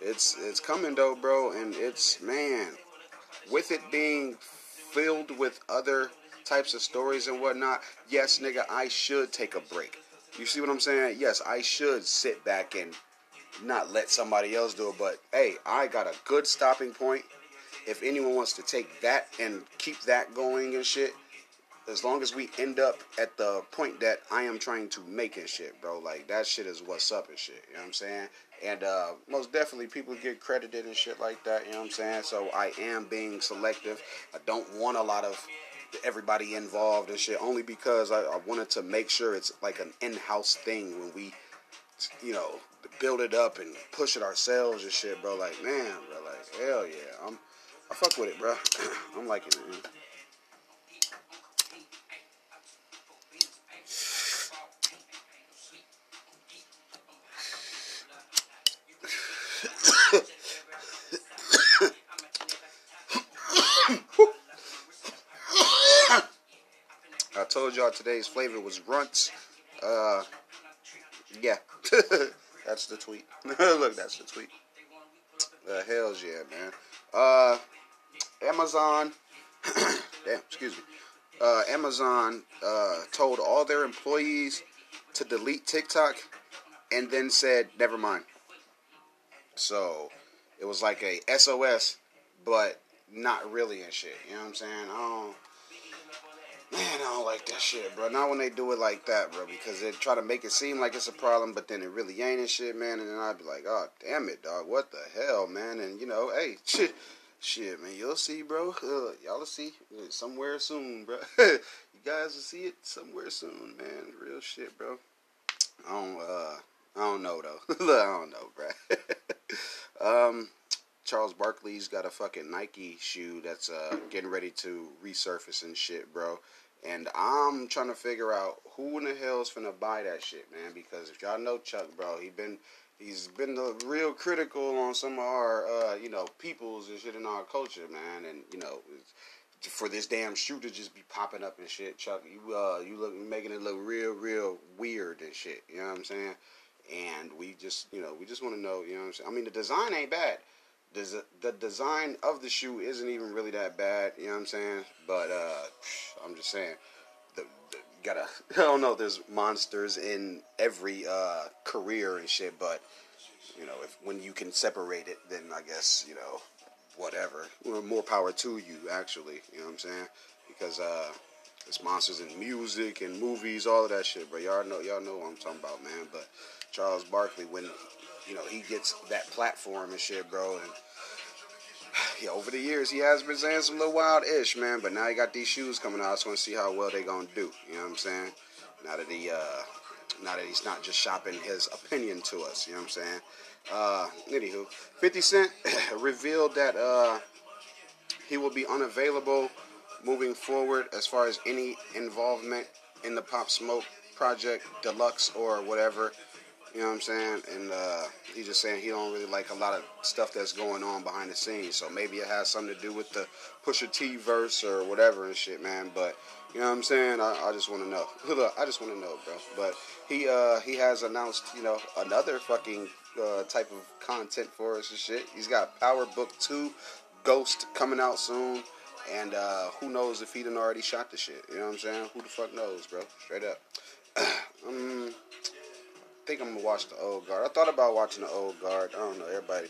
It's it's coming though, bro, and it's man, with it being filled with other types of stories and whatnot. Yes, nigga, I should take a break. You see what I'm saying? Yes, I should sit back and not let somebody else do it. But hey, I got a good stopping point. If anyone wants to take that and keep that going and shit, as long as we end up at the point that I am trying to make and shit, bro. Like that shit is what's up and shit. You know what I'm saying? And uh, most definitely people get credited and shit like that. You know what I'm saying? So I am being selective. I don't want a lot of everybody involved and shit only because I, I wanted to make sure it's like an in-house thing when we, you know, build it up and push it ourselves and shit, bro. Like man, bro. Like hell yeah, I'm I fuck with it, bro. I'm liking it. Man. I told y'all today's flavor was runts. Uh, yeah, that's the tweet. Look, that's the tweet. The uh, hell's yeah, man. Uh, Amazon, damn, excuse me. Uh, Amazon uh, told all their employees to delete TikTok and then said, never mind. So it was like a SOS, but not really and shit. You know what I'm saying? Don't. Man, I don't like that shit, bro. Not when they do it like that, bro, because they try to make it seem like it's a problem, but then it really ain't and shit, man. And then I'd be like, oh, damn it, dog. What the hell, man? And, you know, hey, shit, shit man, you'll see, bro. Uh, y'all will see somewhere soon, bro. you guys will see it somewhere soon, man. Real shit, bro. I don't, uh, I don't know, though. I don't know, bro. um, Charles Barkley's got a fucking Nike shoe that's uh, getting ready to resurface and shit, bro. And I'm trying to figure out who in the hell's finna buy that shit, man. Because if y'all know Chuck, bro, he been he's been the real critical on some of our uh, you know peoples and shit in our culture, man. And you know, for this damn shoe to just be popping up and shit, Chuck, you uh you look making it look real, real weird and shit. You know what I'm saying? And we just you know we just want to know. You know what I'm saying? I mean, the design ain't bad the design of the shoe isn't even really that bad, you know what I'm saying? But uh, I'm just saying, gotta I don't know. There's monsters in every uh, career and shit, but you know, if when you can separate it, then I guess you know, whatever. more power to you, actually. You know what I'm saying? Because uh, there's monsters in music and movies, all of that shit. But y'all know, y'all know what I'm talking about, man. But Charles Barkley, when you know he gets that platform and shit, bro, and yeah, over the years he has been saying some little wild ish, man. But now he got these shoes coming out. I just want to see how well they gonna do. You know what I'm saying? Now that he, uh, now that he's not just shopping his opinion to us. You know what I'm saying? Uh, anywho, 50 Cent revealed that uh, he will be unavailable moving forward as far as any involvement in the Pop Smoke project, deluxe or whatever. You know what I'm saying? And uh, he's just saying he don't really like a lot of stuff that's going on behind the scenes. So maybe it has something to do with the Pusha T verse or whatever and shit, man. But you know what I'm saying? I, I just want to know. I just want to know, bro. But he uh, he has announced, you know, another fucking uh, type of content for us and shit. He's got Power Book Two, Ghost coming out soon. And uh, who knows if he done already shot the shit? You know what I'm saying? Who the fuck knows, bro? Straight up. um, think I'm gonna watch the old guard. I thought about watching the old guard. I don't know. Everybody,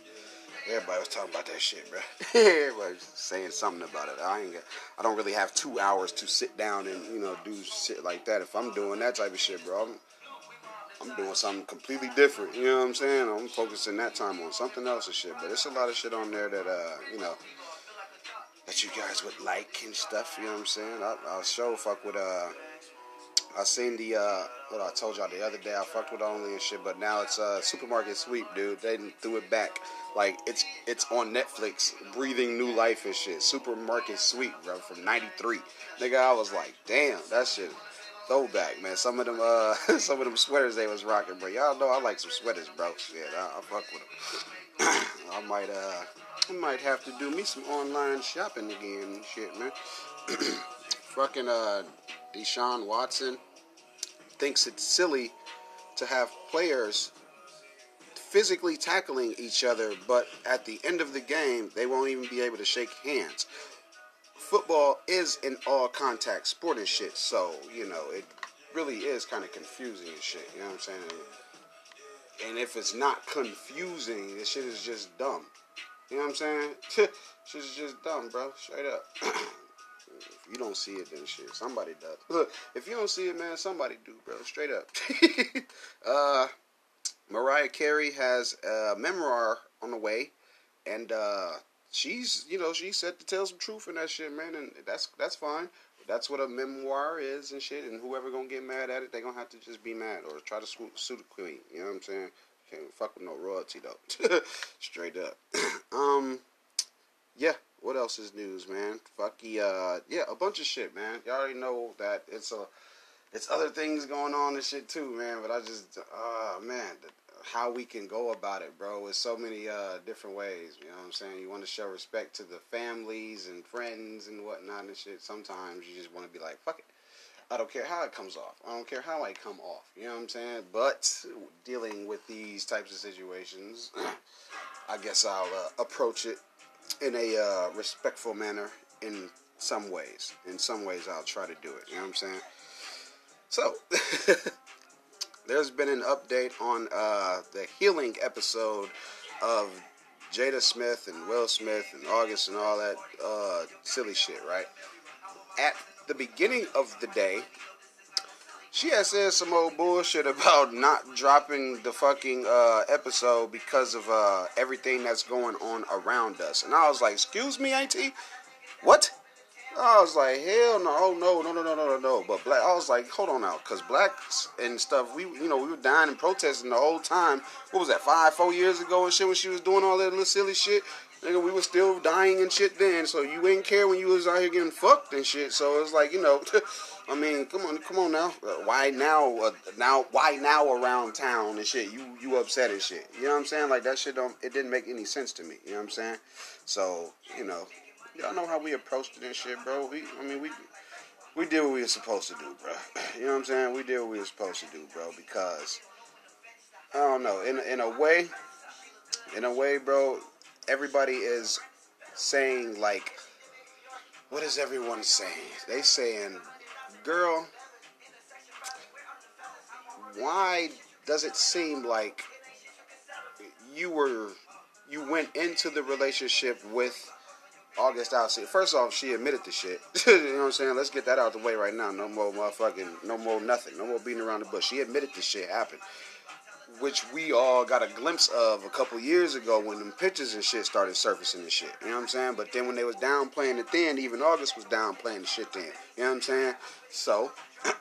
everybody was talking about that shit, bro. everybody was saying something about it. I ain't. Got, I don't really have two hours to sit down and you know do shit like that. If I'm doing that type of shit, bro, I'm, I'm doing something completely different. You know what I'm saying? I'm focusing that time on something else and shit. But there's a lot of shit on there that uh, you know that you guys would like and stuff. You know what I'm saying? I, I'll show fuck with uh I seen the uh, what I told y'all the other day. I fucked with only and shit, but now it's uh, supermarket sweep, dude. They threw it back. Like it's it's on Netflix, breathing new life and shit. Supermarket sweep, bro, from '93. Nigga, I was like, damn, that shit. throwback, man. Some of them, uh, some of them sweaters they was rocking, bro. Y'all know I like some sweaters, bro. Shit, I, I fuck with them. I might, uh, I might have to do me some online shopping again shit, man. Fucking, uh, Deshaun Watson thinks it's silly to have players physically tackling each other, but at the end of the game, they won't even be able to shake hands. Football is an all contact sport and shit, so, you know, it really is kind of confusing and shit, you know what I'm saying? And if it's not confusing, this shit is just dumb. You know what I'm saying? shit is just dumb, bro. Straight up. if you don't see it, then shit, somebody does. Look, if you don't see it, man, somebody do, bro. Straight up. uh, Mariah Carey has a memoir on the way, and uh, she's you know she said to tell some truth in that shit, man, and that's that's fine. That's what a memoir is and shit. And whoever gonna get mad at it, they gonna have to just be mad or try to sue, sue the queen. You know what I'm saying? Can't fuck with no royalty though. Straight up. um, yeah. What else is news, man? Fucky, uh, yeah, a bunch of shit, man. Y'all already know that it's a it's other things going on and shit too, man. But I just, uh, man, how we can go about it, bro, is so many uh, different ways. You know what I'm saying? You want to show respect to the families and friends and whatnot and shit. Sometimes you just want to be like, fuck it. I don't care how it comes off. I don't care how I come off. You know what I'm saying? But dealing with these types of situations, I guess I'll uh, approach it in a uh, respectful manner in some ways. In some ways, I'll try to do it. You know what I'm saying? So, there's been an update on uh, the healing episode of Jada Smith and Will Smith and August and all that uh, silly shit, right? At the beginning of the day, she had said some old bullshit about not dropping the fucking uh, episode because of uh, everything that's going on around us. And I was like, excuse me, Auntie? What? I was like, hell no, oh no, no, no, no, no, no, no. But black, I was like, hold on now, because blacks and stuff, we, you know, we were dying and protesting the whole time. What was that, five, four years ago and shit when she was doing all that little silly shit? Nigga, we were still dying and shit then, so you ain't care when you was out here getting fucked and shit. So it's like, you know, I mean, come on, come on now. Uh, why now? Uh, now, why now around town and shit? You you upset and shit. You know what I'm saying? Like that shit don't. It didn't make any sense to me. You know what I'm saying? So you know, y'all know how we approached it and shit, bro. We, I mean, we we did what we were supposed to do, bro. You know what I'm saying? We did what we were supposed to do, bro. Because I don't know, in in a way, in a way, bro, everybody is saying like, what is everyone saying? They saying, girl, why does it seem like you were you went into the relationship with August Alsina. First off, she admitted the shit. you know what I'm saying? Let's get that out the way right now. No more motherfucking, no more nothing. No more beating around the bush. She admitted this shit happened. Which we all got a glimpse of a couple years ago when them pictures and shit started surfacing and shit. You know what I'm saying? But then when they was downplaying it then, even August was downplaying the shit then. You know what I'm saying? So,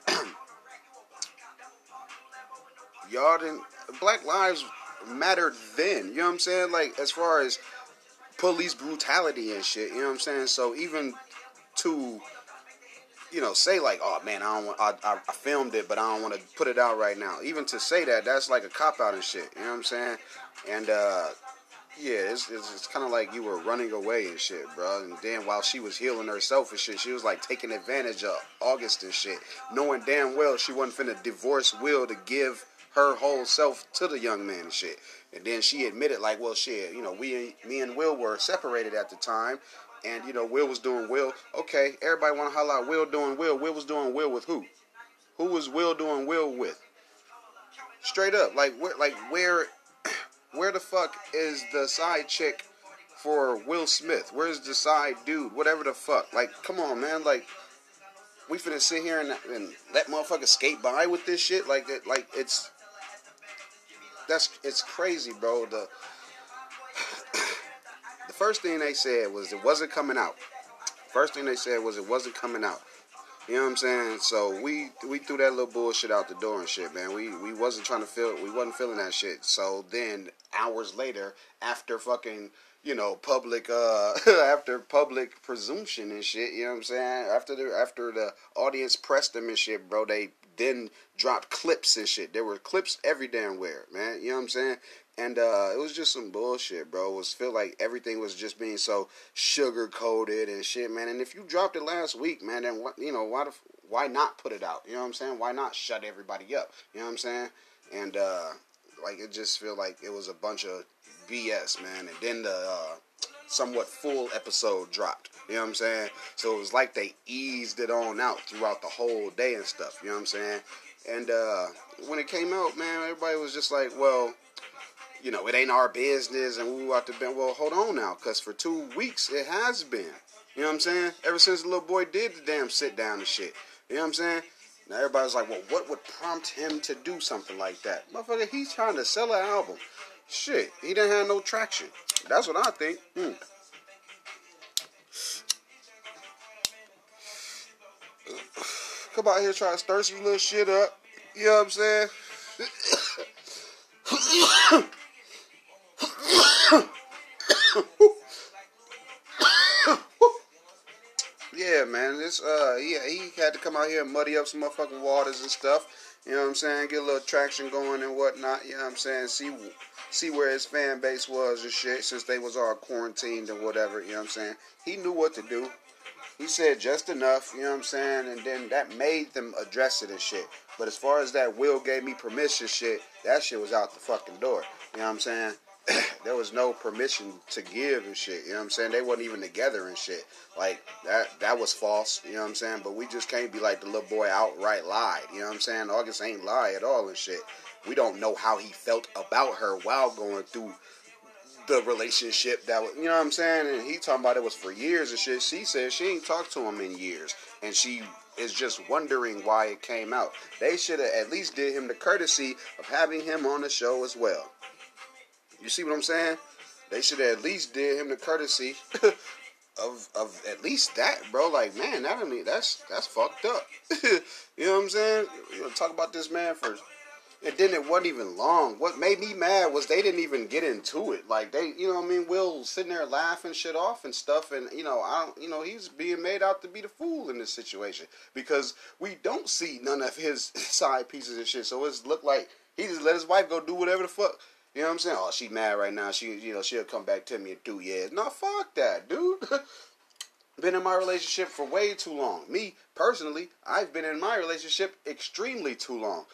y'all didn't, Black Lives mattered then. You know what I'm saying? Like, as far as police brutality and shit. You know what I'm saying? So even to you know say like, oh man, I don't want, I, I, filmed it, but I don't want to put it out right now. Even to say that, that's like a cop out and shit. You know what I'm saying? And uh, yeah, it's, it's, it's kind of like you were running away and shit, bro. And then while she was healing herself and shit, she was like taking advantage of August and shit, knowing damn well she wasn't finna divorce Will to give her whole self to the young man and shit. And then she admitted, like, well, shit, you know, we, me and Will were separated at the time, and you know, Will was doing Will. Okay, everybody want to out Will doing Will. Will was doing Will with who? Who was Will doing Will with? Straight up, like, where, like, where, where the fuck is the side chick for Will Smith? Where's the side dude? Whatever the fuck. Like, come on, man. Like, we finna sit here and, and let motherfuckers skate by with this shit. Like, it, like it's that's it's crazy, bro. The the first thing they said was it wasn't coming out. First thing they said was it wasn't coming out. You know what I'm saying? So we we threw that little bullshit out the door and shit, man. We we wasn't trying to feel we wasn't feeling that shit. So then hours later, after fucking you know public uh after public presumption and shit, you know what I'm saying? After the after the audience pressed them and shit, bro, they then dropped clips and shit. There were clips every damn where, man. You know what I'm saying? And uh, it was just some bullshit, bro. It was feel like everything was just being so sugar coated and shit, man. And if you dropped it last week, man, then what? You know why? Why not put it out? You know what I'm saying? Why not shut everybody up? You know what I'm saying? And uh, like it just feel like it was a bunch of BS, man. And then the uh, somewhat full episode dropped. You know what I'm saying? So it was like they eased it on out throughout the whole day and stuff. You know what I'm saying? And uh, when it came out, man, everybody was just like, well you know, it ain't our business and we want to be. Well, hold on now, because for two weeks it has been. You know what I'm saying? Ever since the little boy did the damn sit down and shit. You know what I'm saying? Now everybody's like, well, what would prompt him to do something like that? Motherfucker, he's trying to sell an album. Shit, he didn't have no traction. That's what I think. Hmm. Come out here try to stir some little shit up. You know what I'm saying? Yeah, man. This uh yeah, he had to come out here and muddy up some motherfucking waters and stuff. You know what I'm saying? Get a little traction going and whatnot. You know what I'm saying? See see where his fan base was and shit since they was all quarantined and whatever. You know what I'm saying? He knew what to do. He said just enough. You know what I'm saying? And then that made them address it and shit. But as far as that Will gave me permission shit, that shit was out the fucking door. You know what I'm saying? there was no permission to give and shit. You know what I'm saying? They wasn't even together and shit. Like that that was false, you know what I'm saying? But we just can't be like the little boy outright lied. You know what I'm saying? August ain't lie at all and shit. We don't know how he felt about her while going through the relationship that was, you know what I'm saying? And he talking about it was for years and shit. She said she ain't talked to him in years. And she is just wondering why it came out. They should have at least did him the courtesy of having him on the show as well. You see what I'm saying? They should at least did him the courtesy of of at least that, bro. Like, man, that I mean, that's that's fucked up. you know what I'm saying? Talk about this man first. And then it wasn't even long. What made me mad was they didn't even get into it. Like they, you know, what I mean, Will sitting there laughing shit off and stuff, and you know, I don't, you know, he's being made out to be the fool in this situation because we don't see none of his side pieces and shit. So it's looked like he just let his wife go do whatever the fuck you know what I'm saying? Oh, she mad right now. She, you know, she'll come back to me in two years. No, fuck that, dude. been in my relationship for way too long. Me personally, I've been in my relationship extremely too long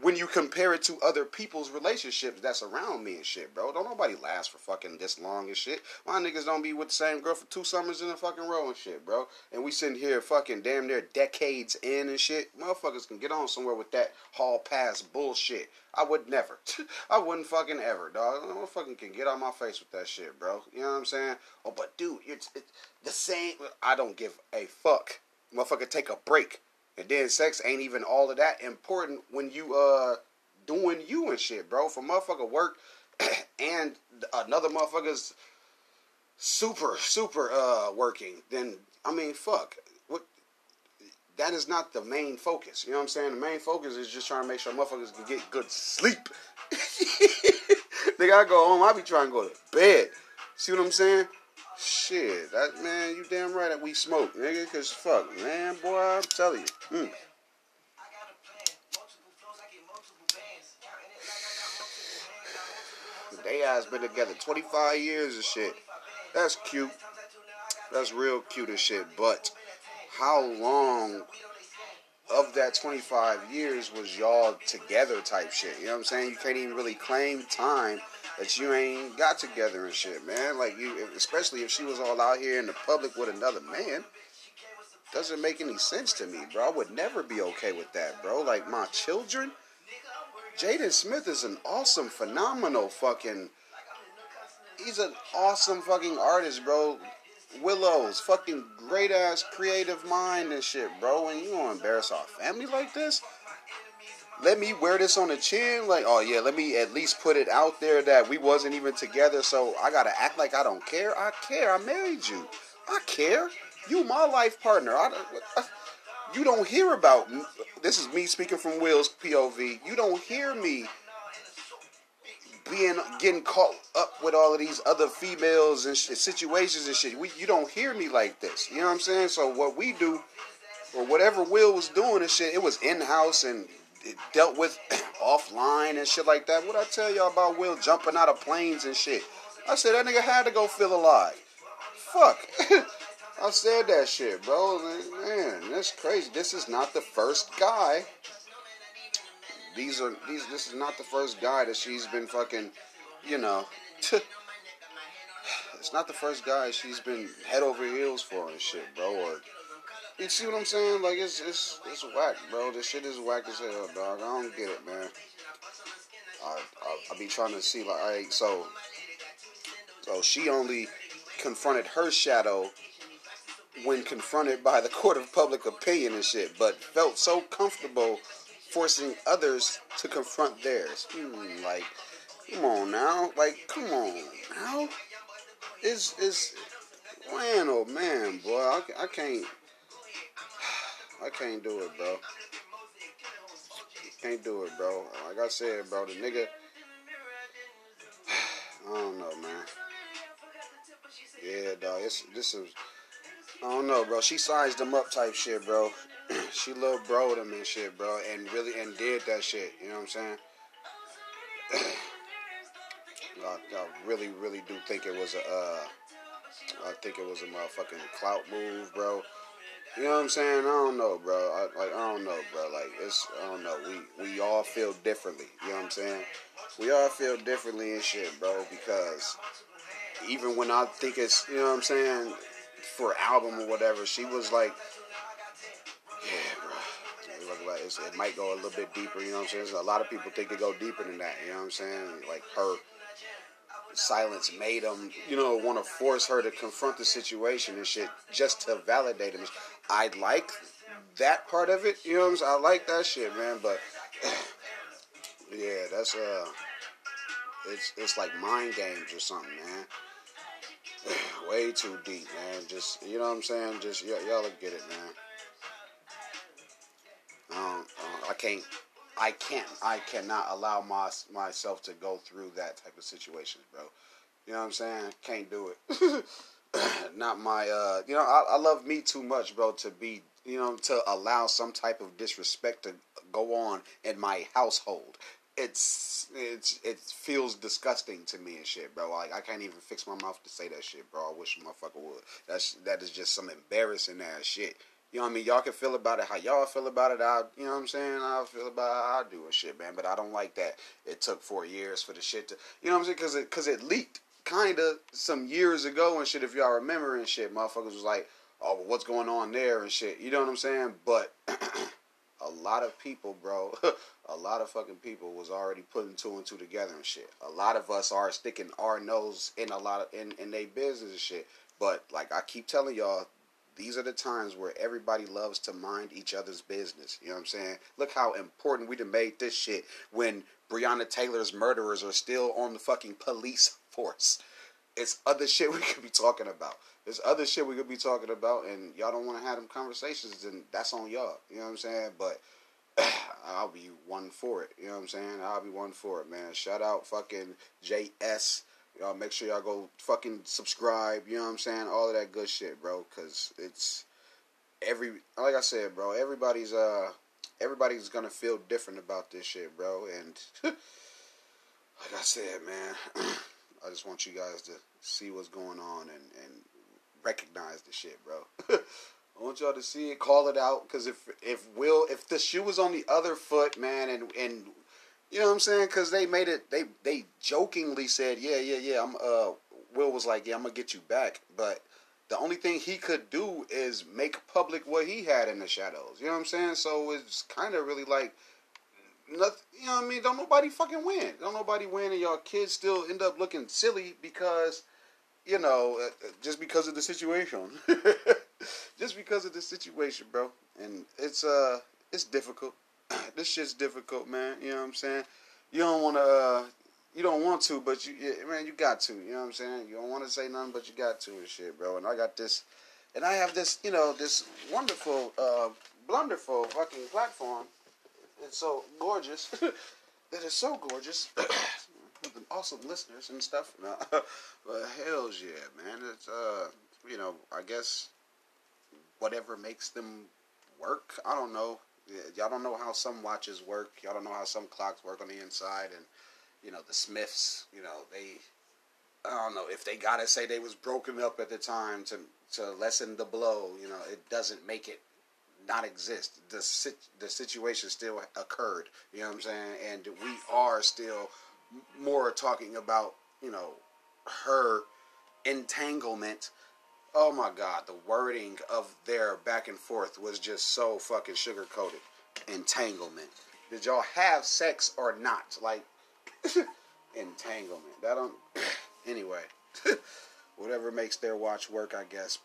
when you compare it to other people's relationships that's around me and shit, bro. Don't nobody last for fucking this long and shit. My niggas don't be with the same girl for two summers in a fucking row and shit, bro. And we sitting here fucking damn near decades in and shit. Motherfuckers can get on somewhere with that hall pass bullshit. I would never. I wouldn't fucking ever, dog. Motherfucking can get on my face with that shit, bro. You know what I'm saying? Oh, but dude, it's, it's the same. I don't give a fuck. Motherfucker, take a break. And then sex ain't even all of that important when you uh doing you and shit, bro. For motherfucker work and another motherfucker's super super uh working, then I mean fuck. What that is not the main focus. You know what I'm saying? The main focus is just trying to make sure motherfuckers can get good sleep. they gotta go home. I be trying to go to bed. See what I'm saying? Shit, that man, you damn right that we smoke, nigga. Cause fuck, man, boy, I'm telling you. Mm. They has been together 25 years and shit. That's cute. That's real cute and shit. But how long of that 25 years was y'all together type shit? You know what I'm saying? You can't even really claim time that you ain't got together and shit, man. Like you, especially if she was all out here in the public with another man, doesn't make any sense to me, bro. I would never be okay with that, bro. Like my children, Jaden Smith is an awesome, phenomenal fucking. He's an awesome fucking artist, bro. Willow's fucking great ass creative mind and shit, bro. And you gonna embarrass our family like this? Let me wear this on the chin. Like, oh yeah, let me at least put it out there that we wasn't even together. So I gotta act like I don't care. I care. I married you. I care. You my life partner. I, I uh, you don't hear about. me. This is me speaking from Will's POV. You don't hear me being getting caught up with all of these other females and situations and shit. We, you don't hear me like this. You know what I'm saying? So what we do, or whatever Will was doing and shit, it was in house and dealt with offline and shit like that. What I tell y'all about Will jumping out of planes and shit? I said that nigga had to go feel alive. Fuck. I said that shit, bro. Man, that's crazy. This is not the first guy these are these. This is not the first guy that she's been fucking. You know, it's not the first guy she's been head over heels for and shit, bro. Or you see what I'm saying? Like it's it's it's whack, bro. This shit is whack as hell, dog. I don't get it, man. I I, I be trying to see like, so so she only confronted her shadow when confronted by the court of public opinion and shit, but felt so comfortable forcing others to confront theirs. Hmm, like, come on now, like, come on now. Is is man, oh man, boy, I, I can't, I can't do it, bro. Can't do it, bro. Like I said, bro, the nigga. I don't know, man. Yeah, dog. It's, this is. I don't know, bro. She sized him up type shit, bro. she loved bro them and shit, bro, and really and did that shit. You know what I'm saying? I, I, really, really do think it was a. Uh, I think it was a motherfucking clout move, bro. You know what I'm saying? I don't know, bro. I, like I don't know, bro. Like it's I don't know. We we all feel differently. You know what I'm saying? We all feel differently and shit, bro. Because even when I think it's you know what I'm saying for album or whatever, she was like yeah, bro. It's, it might go a little bit deeper, you know what I'm saying? a lot of people think it go deeper than that, you know what I'm saying? Like her silence made him, you know, want to force her to confront the situation and shit just to validate him. I like that part of it, you know what I'm saying? I like that shit, man, but yeah, that's uh it's it's like mind games or something, man. Way too deep, man. Just you know what I'm saying? Just y- y'all get it, man. Um, uh, I can't, I can't, I cannot allow my, myself to go through that type of situation, bro. You know what I'm saying? Can't do it. Not my, uh, you know, I, I love me too much, bro, to be, you know, to allow some type of disrespect to go on in my household. It's it's it feels disgusting to me and shit, bro. Like I can't even fix my mouth to say that shit, bro. I wish a motherfucker would. That's that is just some embarrassing ass shit. You know what I mean? Y'all can feel about it how y'all feel about it. I, you know what I'm saying? I feel about how I do and shit, man. But I don't like that. It took four years for the shit to, you know what I'm saying? Because it, cause it leaked kind of some years ago and shit. If y'all remember and shit, motherfuckers was like, oh, well, what's going on there and shit. You know what I'm saying? But a lot of people, bro, a lot of fucking people was already putting two and two together and shit. A lot of us are sticking our nose in a lot of in in their business and shit. But like I keep telling y'all, these are the times where everybody loves to mind each other's business. You know what I'm saying? Look how important we'd have made this shit when Breonna Taylor's murderers are still on the fucking police force. It's other shit we could be talking about. There's other shit we could be talking about, and y'all don't want to have them conversations, and that's on y'all. You know what I'm saying? But I'll be one for it. You know what I'm saying? I'll be one for it, man. Shout out fucking JS Y'all make sure y'all go fucking subscribe, you know what I'm saying? All of that good shit, bro, cuz it's every like I said, bro, everybody's uh everybody's going to feel different about this shit, bro, and like I said, man, I just want you guys to see what's going on and and recognize the shit, bro. I want y'all to see it, call it out, because if if Will, if the shoe was on the other foot, man, and and you know what I'm saying? Because they made it. They they jokingly said, "Yeah, yeah, yeah." I'm. Uh, Will was like, "Yeah, I'm gonna get you back," but the only thing he could do is make public what he had in the shadows. You know what I'm saying? So it's kind of really like, nothing. You know what I mean? Don't nobody fucking win. Don't nobody win, and y'all kids still end up looking silly because, you know, uh, uh just because of the situation. just because of the situation, bro. And it's uh, it's difficult. this shit's difficult, man. You know what I'm saying? You don't want to, uh, you don't want to, but you, man, you got to. You know what I'm saying? You don't want to say nothing, but you got to and shit, bro. And I got this, and I have this, you know, this wonderful uh, blunderful fucking platform. It's so gorgeous. that is so gorgeous. With awesome listeners and stuff. No, but hell's yeah, man. It's uh, you know, I guess whatever makes them work. I don't know. Y'all don't know how some watches work. Y'all don't know how some clocks work on the inside, and you know the Smiths. You know they. I don't know if they gotta say they was broken up at the time to to lessen the blow. You know it doesn't make it not exist. The the situation still occurred. You know what I'm saying? And we are still more talking about you know her entanglement oh my god, the wording of their back and forth was just so fucking sugar coated. Entanglement. Did y'all have sex or not? Like entanglement. That don't. anyway, whatever makes their watch work, I guess.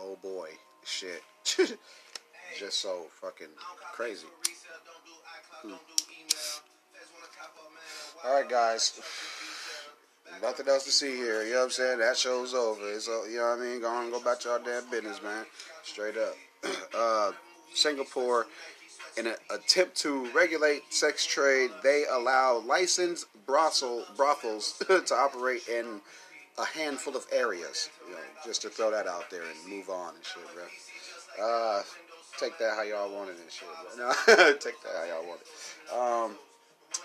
Oh boy, shit. just so fucking crazy. Hmm. All right, guys. Nothing else to see here. You know what I'm saying? That show's over. It's uh, you know what I mean. Go on, go back to our damn business, man. Straight up. Uh, Singapore, in an attempt to regulate sex trade, they allow licensed brothel brothels to operate in a handful of areas. You know, just to throw that out there and move on and shit, bro. Uh, take that how y'all want it and shit. Bro. No, take that how y'all want it. Um,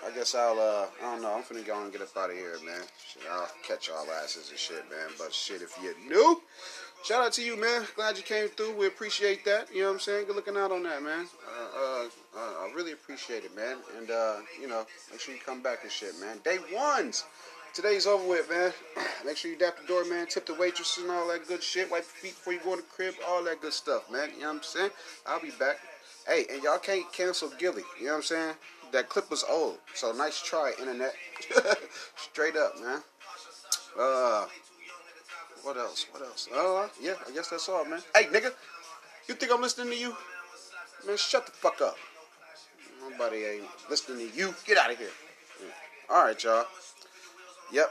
I guess I'll, uh, I don't know, I'm finna go and get up out of here, man. Shit, I'll catch y'all asses and shit, man. But shit, if you're new, shout out to you, man. Glad you came through. We appreciate that. You know what I'm saying? Good looking out on that, man. Uh, uh, uh, I really appreciate it, man. And, uh, you know, make sure you come back and shit, man. Day ones. Today's over with, man. Make sure you dap the door, man. Tip the waitress and all that good shit. Wipe your feet before you go in the crib. All that good stuff, man. You know what I'm saying? I'll be back. Hey, and y'all can't cancel Gilly. You know what I'm saying? That clip was old. So nice try, internet. Straight up, man. Uh, what else? What else? Uh, yeah, I guess that's all, man. Hey, nigga, you think I'm listening to you? Man, shut the fuck up. Nobody ain't listening to you. Get out of here. All right, y'all. Yep.